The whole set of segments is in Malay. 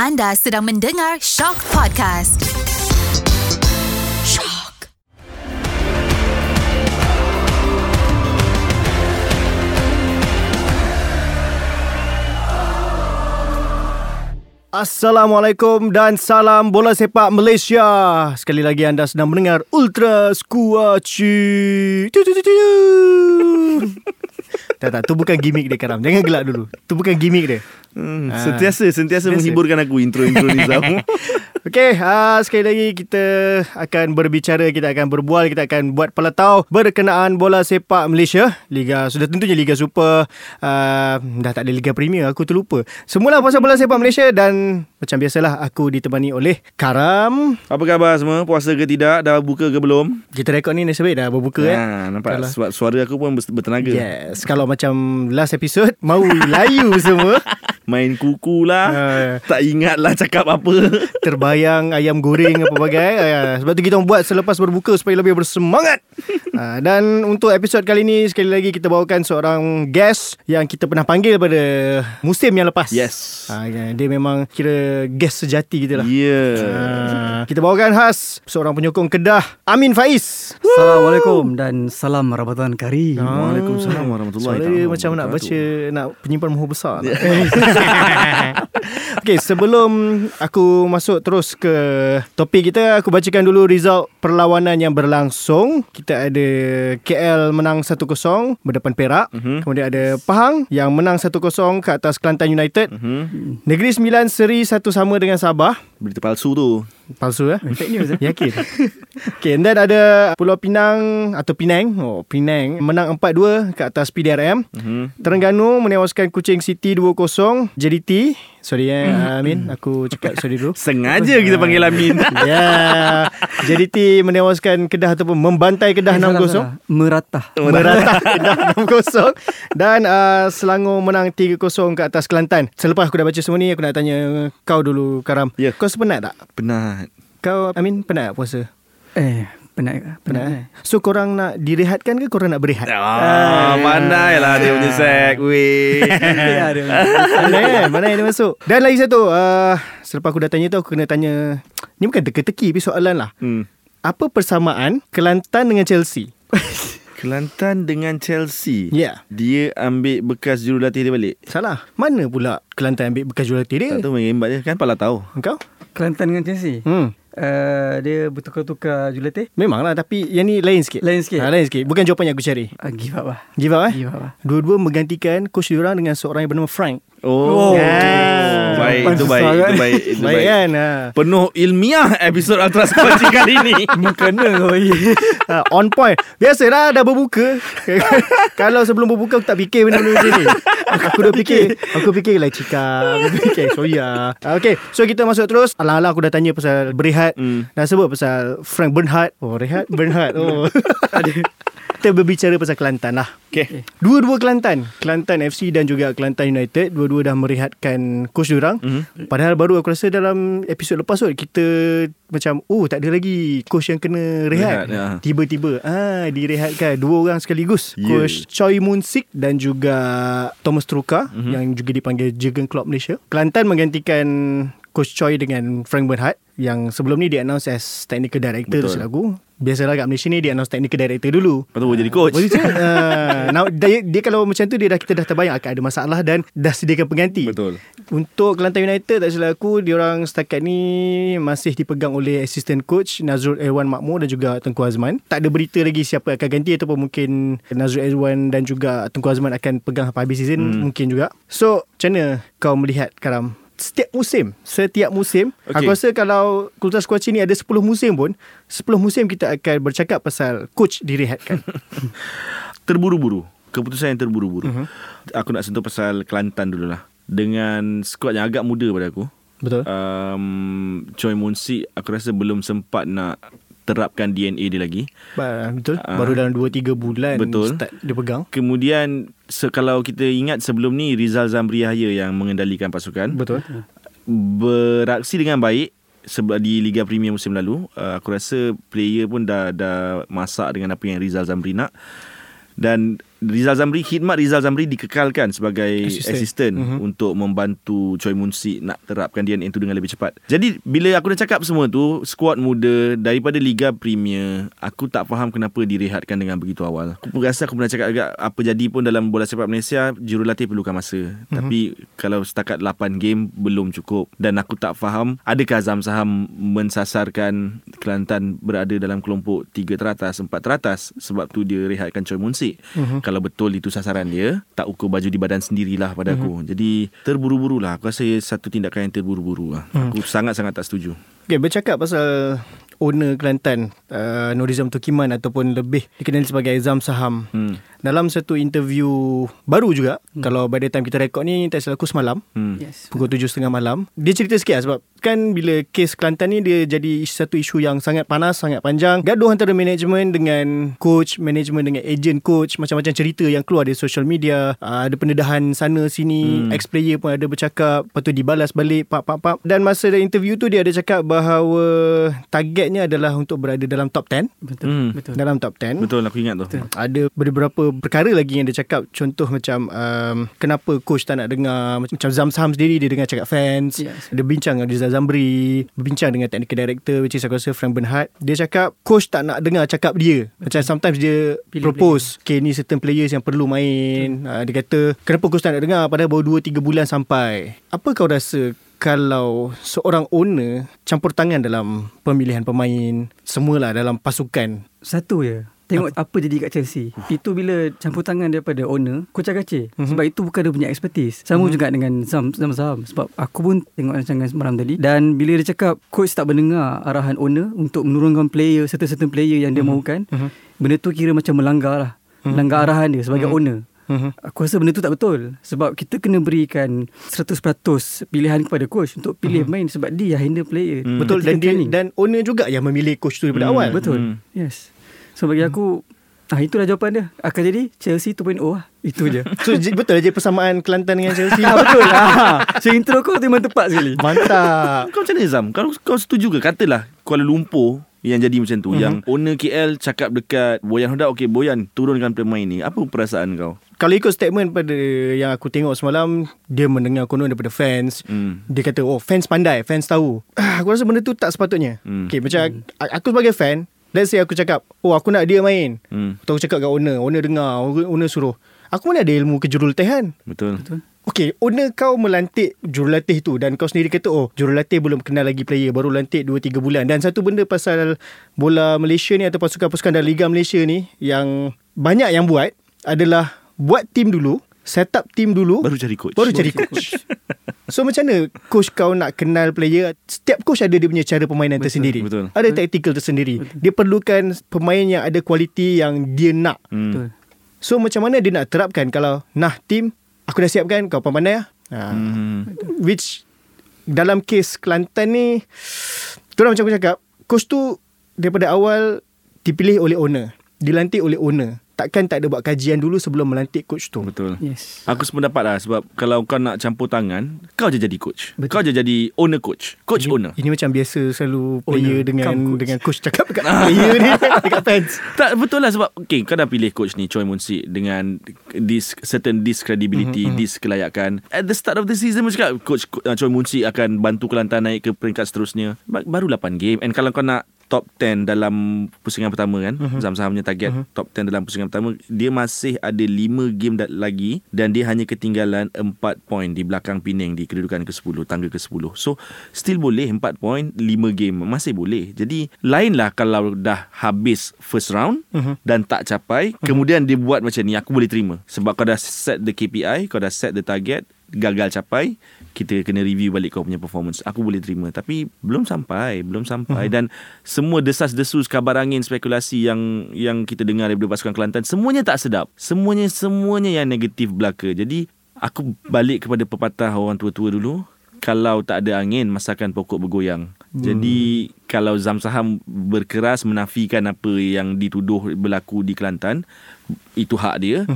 Anda sedang mendengar Shock Podcast. Shock. Assalamualaikum dan salam bola sepak Malaysia. Sekali lagi anda sedang mendengar Ultra Squatchy. Tak tak, tu bukan gimmick dia Karam. Jangan gelak dulu. Tu bukan gimmick dia. Hmm, Ah. sentiasa sentiasa Biasa. menghiburkan aku intro-intro ni Zam. Okey, uh, sekali lagi kita akan berbicara, kita akan berbual, kita akan buat peletau berkenaan bola sepak Malaysia. Liga, sudah tentunya Liga Super. Uh, dah tak ada Liga Premier, aku terlupa. Semula pasal bola sepak Malaysia dan macam biasalah aku ditemani oleh Karam. Apa khabar semua? Puasa ke tidak? Dah buka ke belum? Kita rekod ni nasib baik dah berbuka eh. Ha, nampak Kalau- Su- suara aku pun ber- bertenaga. Yes, kalau macam last episode mau layu semua. Main kuku lah. Ah. tak ingat lah cakap apa. terbayang ayam goreng apa bagai. Uh, sebab tu kita buat selepas berbuka supaya lebih bersemangat. Uh, dan untuk episod kali ni sekali lagi kita bawakan seorang guest yang kita pernah panggil pada musim yang lepas. Yes. Uh, dia memang kira guest sejati kita lah. Ya. Yeah. Uh, kita bawakan khas seorang penyokong Kedah Amin Faiz. Assalamualaikum dan salam Ramadan Karim. Waalaikumsalam warahmatullahi taala macam nak wabarakatuh. baca Nak penyimpan moho besar Okay sebelum Aku masuk terus ke Topik kita Aku bacakan dulu result Perlawanan yang berlangsung Kita ada KL menang 1-0 Berdepan Perak Mhm. Kemudian ada Pahang Yang menang 1-0 Ke atas Kelantan United Mhm. Negeri Sembilan seri satu sama dengan Sabah Berita palsu tu. Palsu eh? Fake news eh? Yakin? Okay and then ada Pulau Pinang Atau Penang. Oh Penang. Menang 4-2 Ke atas PDRM Mhm. Terengganu menewaskan Kuching City 2-0 JDT Sorry eh Amin Aku cakap sorry dulu Sengaja kita panggil Amin. Ya yeah. JDT menewaskan Kedah Ataupun membantai Kedah Eh, salah, 6-0 salah. Meratah. Meratah Kedah 6-0 Dan uh, Selangor menang 3-0 ke atas Kelantan Selepas aku dah baca semua ni Aku nak tanya Kau dulu Karam Ya. Kau sepenat tak? Penat. Kau Amin penat tak puasa? Eh, penat penat. eh? So korang nak direhatkan ke korang nak berehat? Ah, pandai lah dia punya. Ya, ada. Mana kan? Mana yang dia masuk? Dan lagi satu, uh, selepas aku dah tanya tu, aku kena tanya, ni bukan teka-teki, tapi soalan lah. hmm. Apa persamaan Kelantan dengan Chelsea? Kelantan dengan Chelsea. Ya. Yeah. Dia ambil bekas jurulatih dia balik. Salah. Mana pula Kelantan ambil bekas jurulatih dia? Tak tahu main rembat dia kan pala tahu. Engkau? Kelantan dengan Chelsea. Hmm. Uh, dia bertukar-tukar jurulatih. Memanglah tapi yang ni lain sikit. Lain sikit? Ha, lain sikit. Bukan jawapan yang aku cari. Uh, give up lah. Give up eh? Give up lah. Dua-dua menggantikan coach diorang dengan seorang yang bernama Frank. Oh, baik itu Susah baik itu kan? baik itu Baik baik. kan? Ha. Penuh ilmiah episod Ultra Squatchy kali ni. Mengkena kau ha, on point. Biasalah dah berbuka. Kalau sebelum berbuka aku tak fikir benda-benda macam ni. Aku dah fikir. Aku fikir lah cika. Aku fikir soya. Ah, Okay. So kita masuk terus. Alang-alang aku dah tanya pasal berehat. Hmm. Dah sebut pasal Frank Bernhard. Oh rehat Bernhard. Oh. Kita berbicara pasal Kelantan lah. Okay. Dua-dua Kelantan. Kelantan FC dan juga Kelantan United. Dua-dua dah merehatkan coach diorang. Mhm. Padahal baru aku rasa dalam episod lepas tu kita macam oh tak ada lagi coach yang kena rehat. Rehat, ya. Tiba-tiba ah direhatkan dua orang sekaligus. Ya. Coach Choi Moon Sik dan juga Thomas Truka Mhm. yang juga dipanggil Jurgen Klopp Malaysia. Kelantan menggantikan Coach Choi dengan Frank Bernhard yang sebelum ni dia announce as technical director tu Betul. silap aku. Biasalah kat Malaysia ni dia announce technical director dulu. Lepas tu baru jadi coach. Boleh uh, now, dia, dia kalau macam tu dia dah kita dah terbayang akan ada masalah dan dah sediakan pengganti. Betul. Untuk Kelantan United tak silap aku dia orang setakat ni masih dipegang oleh assistant coach Nazrul Irwan Makmur dan juga Tengku Azman. Tak ada berita lagi siapa akan ganti ataupun mungkin Nazrul Irwan dan juga Tengku Azman akan pegang sampai habis season hmm. mungkin juga. So, macam mana kau melihat Karam? Setiap musim Setiap musim okay. Aku rasa kalau Kultas Squatchy ni ada 10 musim pun 10 musim kita akan bercakap pasal Coach direhatkan Terburu-buru. Keputusan yang terburu-buru. Mhm. Aku nak sentuh pasal Kelantan dulu lah. Dengan skuad yang agak muda pada aku. Betul Um, Choi Moon Sik aku rasa belum sempat nak terapkan DNA dia lagi. Betul Ah. Baru dalam 2-3 bulan Betul. Start dia pegang Kemudian se- kalau kita ingat sebelum ni Rizal Zamri Yahya yang mengendalikan pasukan. Betul beraksi dengan baik sebab di Liga Premier musim lalu uh, aku rasa player pun dah dah masak dengan apa yang Rizal Zamri nak dan Rizal Zamri khidmat Rizal Zamri dikekalkan sebagai Assistant. assistant, Mhm. untuk membantu Choi Mun Sik nak terapkan DNA itu dengan lebih cepat. Jadi bila aku dah cakap semua tu, skuad muda daripada Liga Premier, aku tak faham kenapa direhatkan dengan begitu awal. Aku rasa aku pernah cakap agak apa jadi pun dalam bola sepak Malaysia, jurulatih perlukan masa. Mhm. Tapi kalau setakat 8 game belum cukup dan aku tak faham adakah Zam Saham mensasarkan Kelantan berada dalam kelompok 3 teratas, 4 teratas sebab tu dia rehatkan Choi Mun Sik. Kalau betul itu sasaran dia, tak ukur baju di badan sendirilah pada aku. Jadi terburu-buru lah. Aku rasa satu tindakan yang terburu-buru lah. Aku sangat-sangat tak setuju. Okay, bercakap pasal owner Kelantan, uh, Norizam Tukiman ataupun lebih dikenali sebagai Zam Saham. Hmm. Dalam satu interview baru juga, hmm. kalau by the time kita rekod ni, tak silap aku semalam, Hmm. Yes. pukul 7.30 malam. Dia cerita sikit lah sebab kan bila kes Kelantan ni dia jadi satu isu yang sangat panas, sangat panjang. Gaduh antara management dengan coach, management dengan agent coach, macam-macam cerita yang keluar di social media. Uh, ada pendedahan sana sini, hmm. ex-player pun ada bercakap, lepas tu dibalas balik, pap, pap, pap. Dan masa ada interview tu dia ada cakap bahawa targetnya adalah untuk berada dalam top 10. Betul. Hmm. Betul. Dalam top 10 Betul aku ingat tu. Betul. ada beberapa perkara lagi yang dia cakap contoh macam um, kenapa coach tak nak dengar macam Zam Sam sendiri dia dengar cakap fans Yes. dia bincang dengan Rizal Zamri berbincang dengan technical director which is aku rasa Frank Bernhard dia cakap coach tak nak dengar cakap dia macam sometimes dia Pilih propose okay ni certain players yang perlu main uh, dia kata kenapa coach tak nak dengar padahal baru 2-3 bulan sampai apa kau rasa kalau seorang owner campur tangan dalam pemilihan pemain semualah dalam pasukan Satu je. Tengok apa jadi kat Chelsea. Itu bila campur tangan daripada owner, coach kacir. Mhm. Sebab itu bukan dia punya expertise. Sama juga dengan Sam Sam Sam. Sebab aku pun tengok rancangan semalam tadi. Dan bila dia cakap coach tak mendengar arahan owner untuk menurunkan player, certain-certain player yang dia mahukan, Mhm. benda tu kira macam melanggar lah. Melanggar arahan dia sebagai owner. Mhm. Aku rasa benda tu tak betul Sebab kita kena berikan 100% pilihan kepada coach Untuk pilih main Sebab dia yang handle player Hmm. Betul dan dia, dan owner juga yang memilih coach tu daripada Hmm, awal. Betul Hmm. Yes So bagi aku Ah itulah jawapan dia. Akan jadi Chelsea 2.0 lah. Itu je. So betul je persamaan Kelantan dengan Chelsea. ah, betul. Ah. So intro kau tu memang tepat sekali. Mantap. Kau macam mana Zam? Kalau kau setuju ke katalah Kuala Lumpur yang jadi macam tu, mm-hmm. yang owner KL cakap dekat Boyan Hodak, okey Boyan turunkan pemain ni. Apa perasaan kau? Kalau ikut statement pada yang aku tengok semalam, dia mendengar konon daripada fans. Hmm. Dia kata, oh fans pandai, fans tahu. Ah, aku rasa benda tu tak sepatutnya. Hmm. Okay, macam a- aku sebagai fan, let's say aku cakap, oh aku nak dia main. Hmm. Atau aku cakap kat owner, owner dengar, owner suruh. Aku mana ada ilmu kejurulatihan. Betul. Betul. Okay, owner kau melantik jurulatih tu dan kau sendiri kata, oh jurulatih belum kenal lagi player, baru lantik 2-3 bulan. Dan satu benda pasal bola Malaysia ni atau pasukan-pasukan dalam Liga Malaysia ni yang banyak yang buat adalah buat tim dulu, set up tim dulu, Baru cari coach. baru cari coach. So macam mana coach kau nak kenal player Setiap coach ada dia punya cara permainan Betul, tersendiri betul. Ada tactical tersendiri Dia perlukan pemain yang ada kualiti yang dia nak Hmm. Betul. So macam mana dia nak terapkan Kalau nah tim Aku dah siapkan Kau pandai lah ha. Hmm. Which Dalam kes Kelantan ni Itulah macam aku cakap Coach tu Daripada awal Dipilih oleh owner Dilantik oleh owner Takkan tak ada buat kajian dulu Sebelum melantik coach tu Betul. Yes. Aku sependapat lah sebab kalau kau nak campur tangan, kau je jadi coach. Betul. Kau je jadi owner coach. Coach ini, owner. Ini macam biasa Selalu player Owner, dengan coach. Dengan coach cakap Dekat player ni Dekat fans Tak betul lah sebab okay, kau dah pilih coach ni Choi Mun Sik dengan this certain discredibility, mm-hmm. diskelayakan. At the start of the season macam cakap coach uh, Choi Mun Sik akan bantu Kelantan naik ke peringkat seterusnya. Ba- Baru 8 game and kalau kau nak top 10 dalam pusingan pertama kan uh-huh. Zam-Zam punya target uh-huh. top 10 dalam pusingan pertama dia masih ada 5 game da- lagi dan dia hanya ketinggalan 4 poin di belakang Penang di kedudukan ke-10 tangga ke-10 so still boleh 4 poin 5 game masih boleh jadi lainlah kalau dah habis first round uh-huh. dan tak capai uh-huh. kemudian dia buat macam ni aku boleh terima sebab kau dah set the KPI kau dah set the target gagal capai kita kena review balik kau punya performance. Aku boleh terima tapi belum sampai belum sampai. Dan semua desas-desus kabar angin spekulasi yang yang kita dengar daripada pasukan Kelantan semuanya tak sedap. Semuanya semuanya yang negatif belaka. Jadi aku balik kepada pepatah orang tua-tua dulu kalau tak ada angin masakan pokok bergoyang. Jadi kalau Zam Saham berkeras menafikan apa yang dituduh berlaku di Kelantan itu hak dia.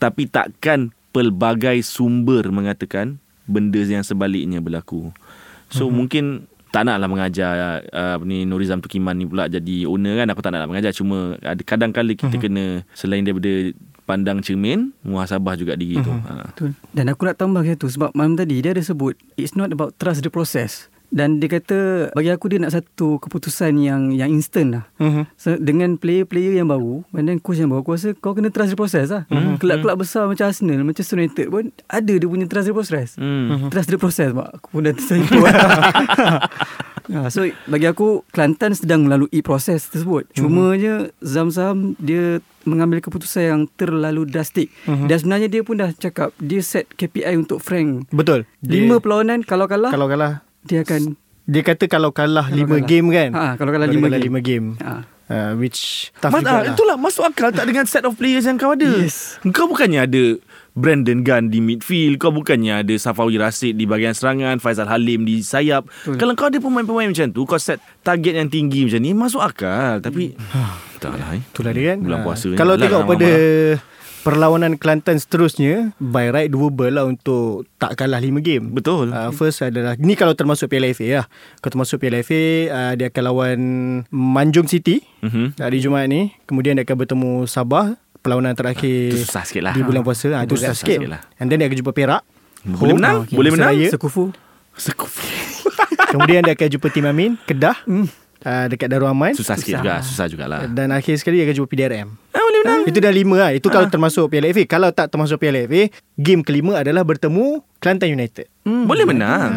Tapi takkan pelbagai sumber mengatakan benda yang sebaliknya berlaku. So mm-hmm. mungkin tak naklah mengajar uh, apa ni Nurizam Tukiman ni pula jadi owner kan aku tak naklah mengajar cuma ada kadang-kadang kita mm-hmm. kena selain daripada pandang cermin, muhasabah juga diri tu. Ha. Betul. Dan aku nak tambah satu sebab malam tadi dia ada sebut it's not about trust the process. Dan dia kata bagi aku dia nak satu keputusan yang yang instant lah. Mhm. So, dengan player-player yang baru and then coach yang baru aku rasa kau kena trust the process lah. Mm-hmm. Kelab-kelab besar macam Arsenal, Manchester United pun ada dia punya trust the process. Hmm. Trust the process mak. Aku pun dah tersipu. Ha, so bagi aku Kelantan sedang melalui proses tersebut. Cuma je Zam-Zam dia mengambil keputusan yang terlalu drastik. Dan sebenarnya dia pun dah cakap dia set KPI untuk Frank. Betul. Lima Dia- perlawanan kalau kalah Kalau kalah dia akan Dia kata kalau kalah Kalau 5 kalah. game kan Ha, kalau kalah dia lima kalah game. lima game ha. uh, Which Tough Mas, juga ah, lah itulah masuk akal tak dengan set of players yang kau ada. Yes. Kau bukannya ada Brandon Gunn di midfield, kau bukannya ada Safawi Rasid di bahagian serangan, Faizal Halim di sayap. Betul. Kalau kau ada pemain-pemain macam tu, kau set target yang tinggi macam ni, masuk akal. Tapi tak lah eh. Itulah dia kan Bulan Ah, puasa ni. Kalau tengok ramai pada marah. Perlawanan Kelantan seterusnya By right doable lah Untuk tak kalah 5 game Betul. Uh, first adalah Ni kalau termasuk Piala FA lah Kalau termasuk Piala FA uh, Dia akan lawan Manjung City Mhm. Hari Jumaat ni Kemudian dia akan bertemu Sabah Perlawanan terakhir Itu susah sikit lah. Di bulan puasa ha, Itu Susah susah sikit sikit lah. And then dia akan jumpa Perak Boleh Home. menang? Okay. Boleh menang? Seraya. Sekufu. Sekup. Kemudian dia akan jumpa Tim Amin Kedah Hmm. Uh, Dekat Darul Aman Susah sikit juga, susah jugalah. Dan akhir sekali dia akan jumpa PDRM Ah, boleh menang. Itu dah lima lah Itu kalau termasuk Piala FA Kalau tak termasuk Piala FA Game kelima adalah bertemu Kelantan United Boleh menang.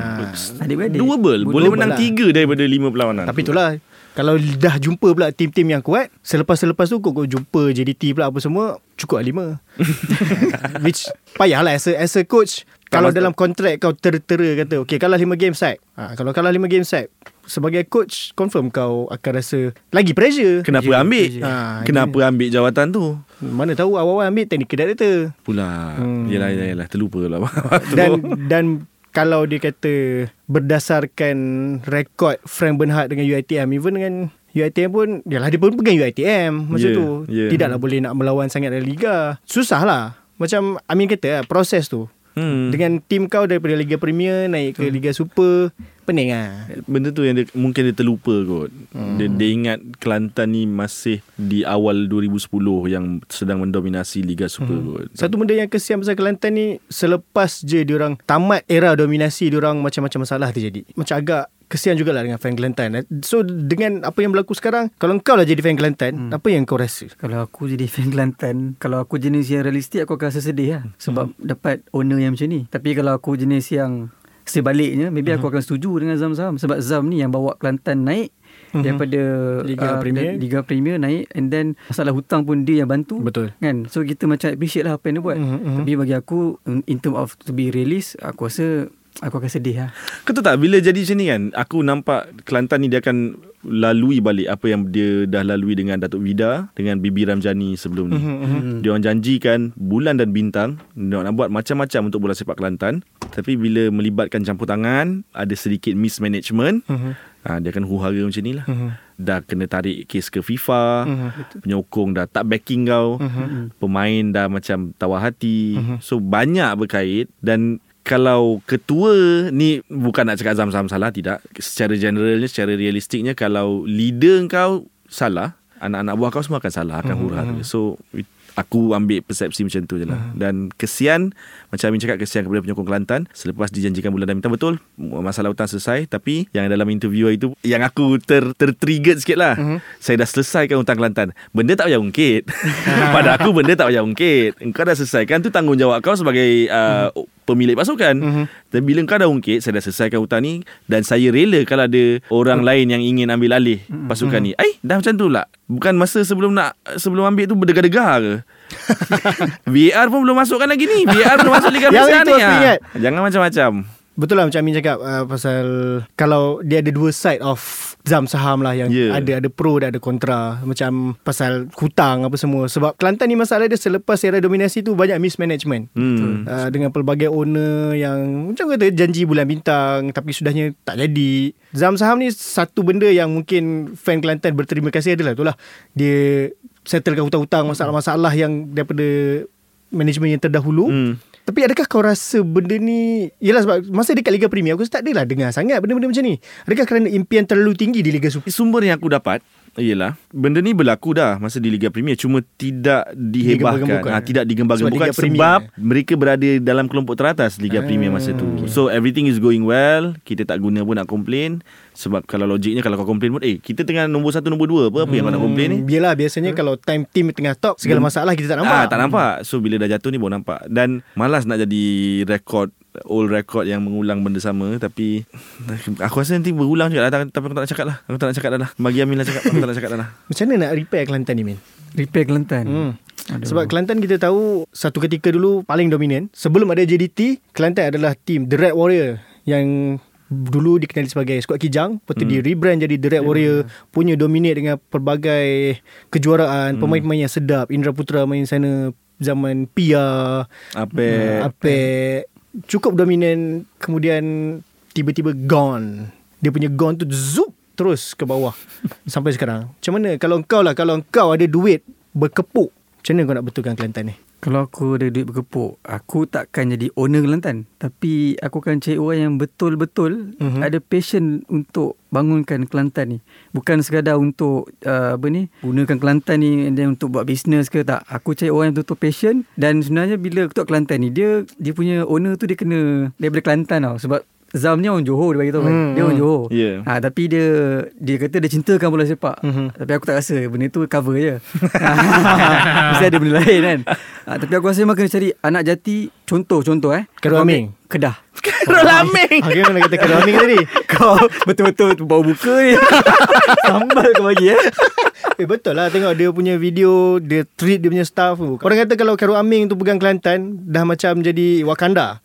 Adik-beradik. Doable. Boleh Doable menang lah. tiga daripada lima perlawanan. Tapi itulah Kalau dah jumpa pula Tim-tim yang kuat Selepas-selepas tu Kau, kau jumpa JDT pula apa semua Cukup lah lima Which Payahlah as a, as a coach Kalau mas- dalam kontrak Kau ter-tera kata Okay kalah lima game sack ha, Kalau kalah lima game sack Sebagai coach Confirm kau akan rasa Lagi pressure Kenapa Kerja, ambil? kerja. Ah, Kenapa ambil jawatan tu? Mana tahu awal-awal ambil Technical director Pula. Hmm. Yelah, yelah, yelah. Terlupa lah. Dan dan kalau dia kata berdasarkan rekod Frank Bernhard dengan UiTM even dengan UiTM pun yalah dia pun pegang UiTM macam Yeah, tu. yeah. Tidaklah boleh nak melawan sangat dalam liga. Susah lah. Macam Amin kata lah, proses tu. Hmm. Dengan tim kau daripada Liga Premier naik ke Liga Super pening lah. Benda tu yang dia, mungkin dia terlupa kot. Hmm. Dia, dia ingat Kelantan ni masih di awal 2010 yang sedang mendominasi Liga Super hmm. kot. Satu benda yang kesian pasal Kelantan ni selepas je diorang tamat era dominasi diorang macam-macam masalah terjadi. Macam agak kesian jugalah dengan fan Kelantan. So dengan apa yang berlaku sekarang, kalau kau lah jadi fan Kelantan, hmm. apa yang kau rasa? Kalau aku jadi fan Kelantan Kalau aku jenis yang realistik Aku akan rasa sedih lah Sebab dapat owner yang macam ni Tapi kalau aku jenis yang Sebaliknya Maybe aku akan setuju dengan Zam-Zam Sebab Zam ni yang bawa Kelantan naik Daripada Liga ah, Premier. Liga Premier naik And then Masalah hutang pun dia yang bantu Betul. kan So kita macam appreciate lah Apa yang dia buat Mhm, mhm. Tapi bagi aku in- In term of To be realist Aku rasa Aku akan sedih lah Kau tahu tak bila jadi macam ni kan Aku nampak Kelantan ni dia akan Lalui balik Apa yang dia dah lalui Dengan Datuk Vida Dengan Bibi Ramjani sebelum ni Mhm, Dia orang janjikan Bulan dan bintang Dia nak buat macam-macam Untuk bola sepak Kelantan Tapi bila melibatkan campur tangan Ada sedikit mismanagement Mhm. ha, Dia akan huru-hara macam ni lah Mhm. Dah kena tarik kes ke FIFA Mhm. Penyokong dah tak backing kau Mhm. Pemain dah macam tawar hati Mhm. So banyak berkait Dan kalau ketua ni bukan nak cakap Zam-Zam salah tidak. Secara generalnya secara realistiknya kalau leader kau salah anak-anak buah kau semua akan salah akan hura-hara so it- aku ambil persepsi macam tu je lah. Dan kesian macam Amin cakap kesian kepada penyokong Kelantan. Selepas dijanjikan bulan dan bintang betul masalah hutang selesai. Tapi yang dalam interview itu yang aku ter tertrigger sikit lah. Saya dah selesaikan hutang Kelantan. Benda tak payah ungkit. Pada aku benda tak payah ungkit. Engkau dah selesaikan tu tanggungjawab kau sebagai uh, pemilik pasukan. Dan bila kau dah ungkit saya dah selesaikan hutang ni. Dan saya rela kalau ada orang lain yang ingin ambil alih pasukan ni. Eh dah macam tu lah bukan masa sebelum nak sebelum ambil tu berdegar-degar ke? VAR pun belum masukkan lagi ni. VAR belum masuk Liga Malaysia ni ingat. jangan macam-macam Betul lah macam Amin cakap uh, pasal kalau dia ada dua side of Zam saham lah yang Yeah. ada ada pro dan ada kontra. Macam pasal hutang apa semua. Sebab Kelantan ni masalah dia selepas era dominasi tu banyak mismanagement. Hmm. uh, dengan pelbagai owner yang macam kata janji bulan bintang tapi sudahnya tak jadi. Zam saham ni satu benda yang mungkin fan Kelantan berterima kasih adalah itulah dia settlekan hutang-hutang masalah-masalah yang daripada manajemen yang terdahulu. Hmm. Tapi adakah kau rasa benda ni Yelah sebab Masa dekat Liga Premier Aku tak adalah dengar sangat Benda-benda macam ni. Adakah kerana impian terlalu tinggi Di Liga Super sumber yang aku dapat Yelah. Benda ni berlaku dah Masa di Liga Premier Cuma tidak dihebahkan. Ha, Tidak digembar-gemburkan Sebab Sebab, Premier. mereka berada dalam kelompok teratas Liga Premier masa tu. So everything is going well. Kita tak guna pun nak komplain. Sebab kalau logiknya Kalau kau komplain pun Eh kita tengah nombor satu Nombor dua Apa, apa yang kau nak komplain ni? Hmm, Yelah biasanya kalau time team tengah top Segala masalah kita tak nampak. Ah, tak nampak. So bila dah jatuh ni baru nampak. Dan malas nak jadi rekod old record yang mengulang benda sama tapi aku rasa nanti berulang juga lah tapi aku tak nak cakap lah aku tak nak cakap dah lah bagi Amin lah cakap aku tak nak cakap dah lah Macam mana nak repair Kelantan ni Min? Repair Kelantan. Hmm. Aduh. Sebab Kelantan kita tahu Satu ketika dulu Paling dominan Sebelum ada JDT Kelantan adalah team The Red Warrior Yang dulu dikenali sebagai skuad Kijang Lepas tu hmm. di rebrand jadi The Red Warrior Punya dominate dengan pelbagai kejuaraan hmm. Pemain-pemain yang sedap Indra Putra main sana Zaman Pia apa Apa Cukup dominan Kemudian Tiba-tiba gone. Dia punya gone tu Zup Terus ke bawah Sampai sekarang. Macam mana? Kalau kau lah Kalau kau ada duit Berkepuk Macam mana kau nak betulkan Kelantan ni Kalau aku ada duit berkepuk, aku takkan jadi owner Kelantan. Tapi aku akan cari orang yang betul-betul mm-hmm. ada passion untuk bangunkan Kelantan ni. Bukan sekadar untuk uh, apa ni, gunakan Kelantan ni and then untuk buat bisnes ke tak. Aku cari orang yang betul-betul passion dan sebenarnya bila ketua Kelantan ni, dia dia punya owner tu dia kena daripada Kelantan tau. Sebab Zam ni orang Johor dia bagi tahu kan. Dia orang hmm. Johor. Ya. Ha, tapi dia dia kata dia cintakan bola sepak. Mhm. Tapi aku tak rasa benda tu cover je. Mesti ada benda lain kan. Ha, tapi aku rasa memang kena cari anak jati contoh-contoh eh. Karul Kau Aming. ambil Kedah. Karol Aming Ah, kau nak kata Karul Aming tadi Kau betul-betul bau buka ni. Sambal kau bagi eh. Eh betul lah Tengok dia punya video Dia treat dia punya staff tu Orang kata kalau Karul Aming tu pegang Kelantan Dah macam jadi Wakanda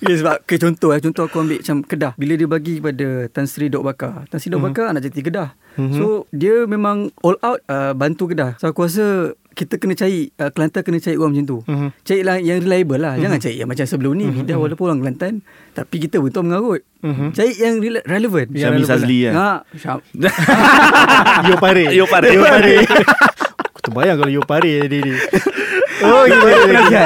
Okay, sebab okay, contoh eh contoh aku ambil macam Kedah bila dia bagi kepada Tan Sri Dok Bakar. Tan Sri Dok Bakar anak jati Kedah. Mhm. So dia memang all out uh, bantu Kedah. So aku rasa kita kena cari uh, Kelantan kena cari orang macam tu. Mhm. Carilah yang reliable lah. Jangan cari yang macam sebelum ni Bidah walaupun orang Kelantan tapi kita betul mengarut. Mhm. Cari yang rele- relevan. Syami Sazli kan Ha, Syam. Yo Pare Yo Pare. Yo Pare Aku terbayang kalau Yo Pare tadi ni Oh gila gila,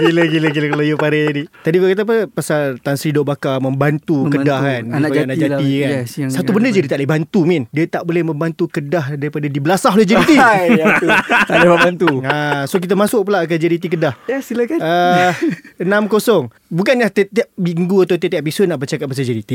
gila. Gila gila kalau Yo Pare tadi Tadi kau kata apa Pasal Tan Sri Dok Bakar Membantu, Membantu. Kedah kan Anak Sebagai jati lah. kan Yes, Satu benda je dia tak boleh bantu Min Dia tak boleh membantu Kedah Daripada dibelasah oleh JDT aku tak ada orang bantu. ha, So kita masuk pula ke JDT Kedah Ya, silakan. Uh, 6-0 Bukannya tiap-tiap minggu atau tiap-tiap episod nak bercakap pasal JDT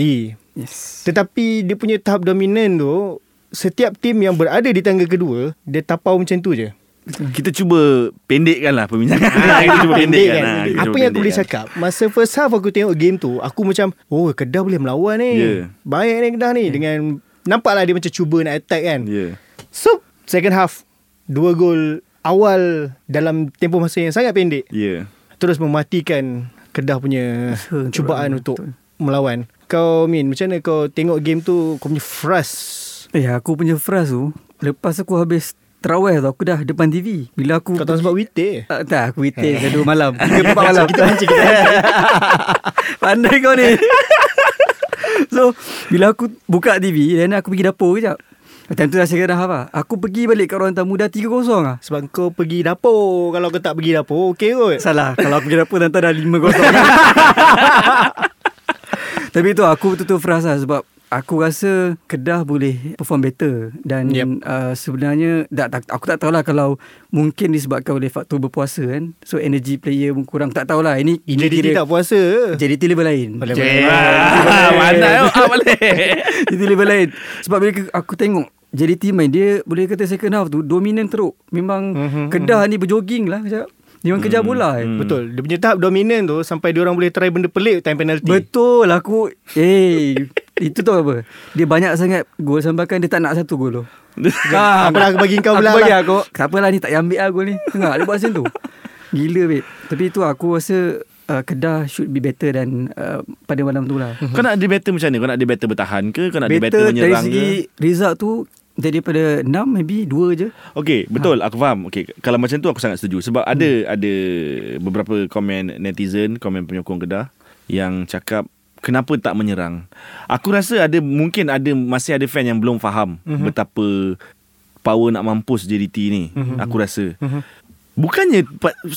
yes. Tetapi dia punya tahap dominan tu Setiap tim yang berada di tangga kedua Dia tapau macam tu je kita cuba pendekkan lah perbincangan kita cuba pendekkan. lah. Kita Ah, Apa cuba yang aku boleh pendekkan. cakap Masa first half aku tengok game tu Aku macam Oh Kedah boleh melawan ni. Ya. Baik ni Kedah ni. Dengan Nampaklah dia macam cuba nak attack kan. Ya. So Second half Dua gol Awal Dalam tempoh masa yang sangat pendek. Ya. Terus mematikan Kedah punya Betul, Cubaan betul. untuk Melawan. Kau Min Macam mana kau tengok game tu? Kau punya frust? Eh aku punya frust tu Lepas aku habis Terawih tu Aku dah depan TV Bila aku Kau tahu sebab weekday Uh, tak, aku weekday Dah dua malam. Tiga empat malam Kita hancur kita Pandai kau ni. So Bila aku buka TV Dan aku pergi dapur kejap. Time tu dah second half lah Aku pergi balik kat ruang tamu Dah 3-0 lah. Sebab kau pergi dapur. Kalau kau tak pergi dapur Okey kot. Salah. Kalau aku pergi dapur Tante dah 5-0 Tapi tu aku betul-betul frust lah Sebab Aku rasa Kedah boleh perform better Dan Yep. uh, sebenarnya tak, tak, Aku tak tahulah kalau Mungkin disebabkan oleh faktor berpuasa kan. So energy player pun kurang. Tak tahulah. Ini, ini JDT tak puasa. JDT level lain. Boleh, J- boleh. Ah, Mana ah, boleh. Level lain. Sebab bila aku tengok JDT main Dia boleh kata second half tu Dominan teruk. Memang Mhm, mm-hmm. Kedah ni berjoging lah kejap. Dia memang kejar bola eh. Hmm. Betul. Dia punya tahap dominan tu Sampai dia orang boleh try benda pelik Time penalty. Betul. Aku Eh Itu tahu apa? Dia banyak sangat Gol sampai dia tak nak satu gol tu. Ha, Apa lah aku bagi kau aku belah bagi lah. aku Tak apalah ni tak payah ambil lah gol ni. Tengok dia buat macam tu. Gila babe. Tapi tu aku rasa uh, Kedah should be better dan uh, Pada malam tu lah. Kau nak dia better macam mana? Kau nak dia better bertahan ke? Kau nak dia Better better dari menyerang segi ke? Result tu Daripada 6 maybe 2 je. Okey, betul. Aku faham. Okey, kalau macam tu aku sangat setuju. Sebab ada ada beberapa komen netizen, komen penyokong Kedah yang cakap kenapa tak menyerang. Aku rasa ada mungkin ada masih ada fan yang belum faham mm-hmm. betapa power nak mampus JDT ni. Mm-hmm. Aku rasa. Mm-hmm. Bukannya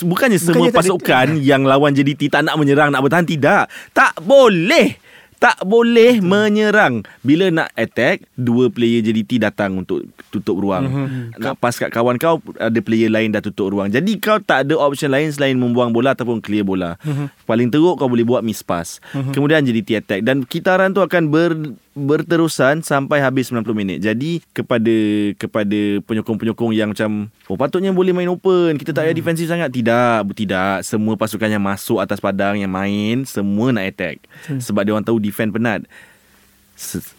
bukannya semua Bukannya pasukan yang lawan JDT tak nak menyerang nak bertahan tidak. Tak boleh. Tak boleh menyerang. Bila nak attack, dua player JDT datang untuk tutup ruang. Mm-hmm. Nak pass kat kawan kau, ada player lain dah tutup ruang. Jadi kau tak ada option lain selain membuang bola ataupun clear bola. Mm-hmm. Paling teruk kau boleh buat miss pass. Mm-hmm. Kemudian JDT attack. Dan kitaran tu akan ber, berterusan sampai habis 90 minit. Jadi kepada kepada penyokong-penyokong yang macam oh patutnya boleh main open, kita tak payah hmm. defensif sangat. Tidak, tidak. Semua pasukan yang masuk atas padang yang main semua nak attack. Hmm. Sebab dia orang tahu defend penat.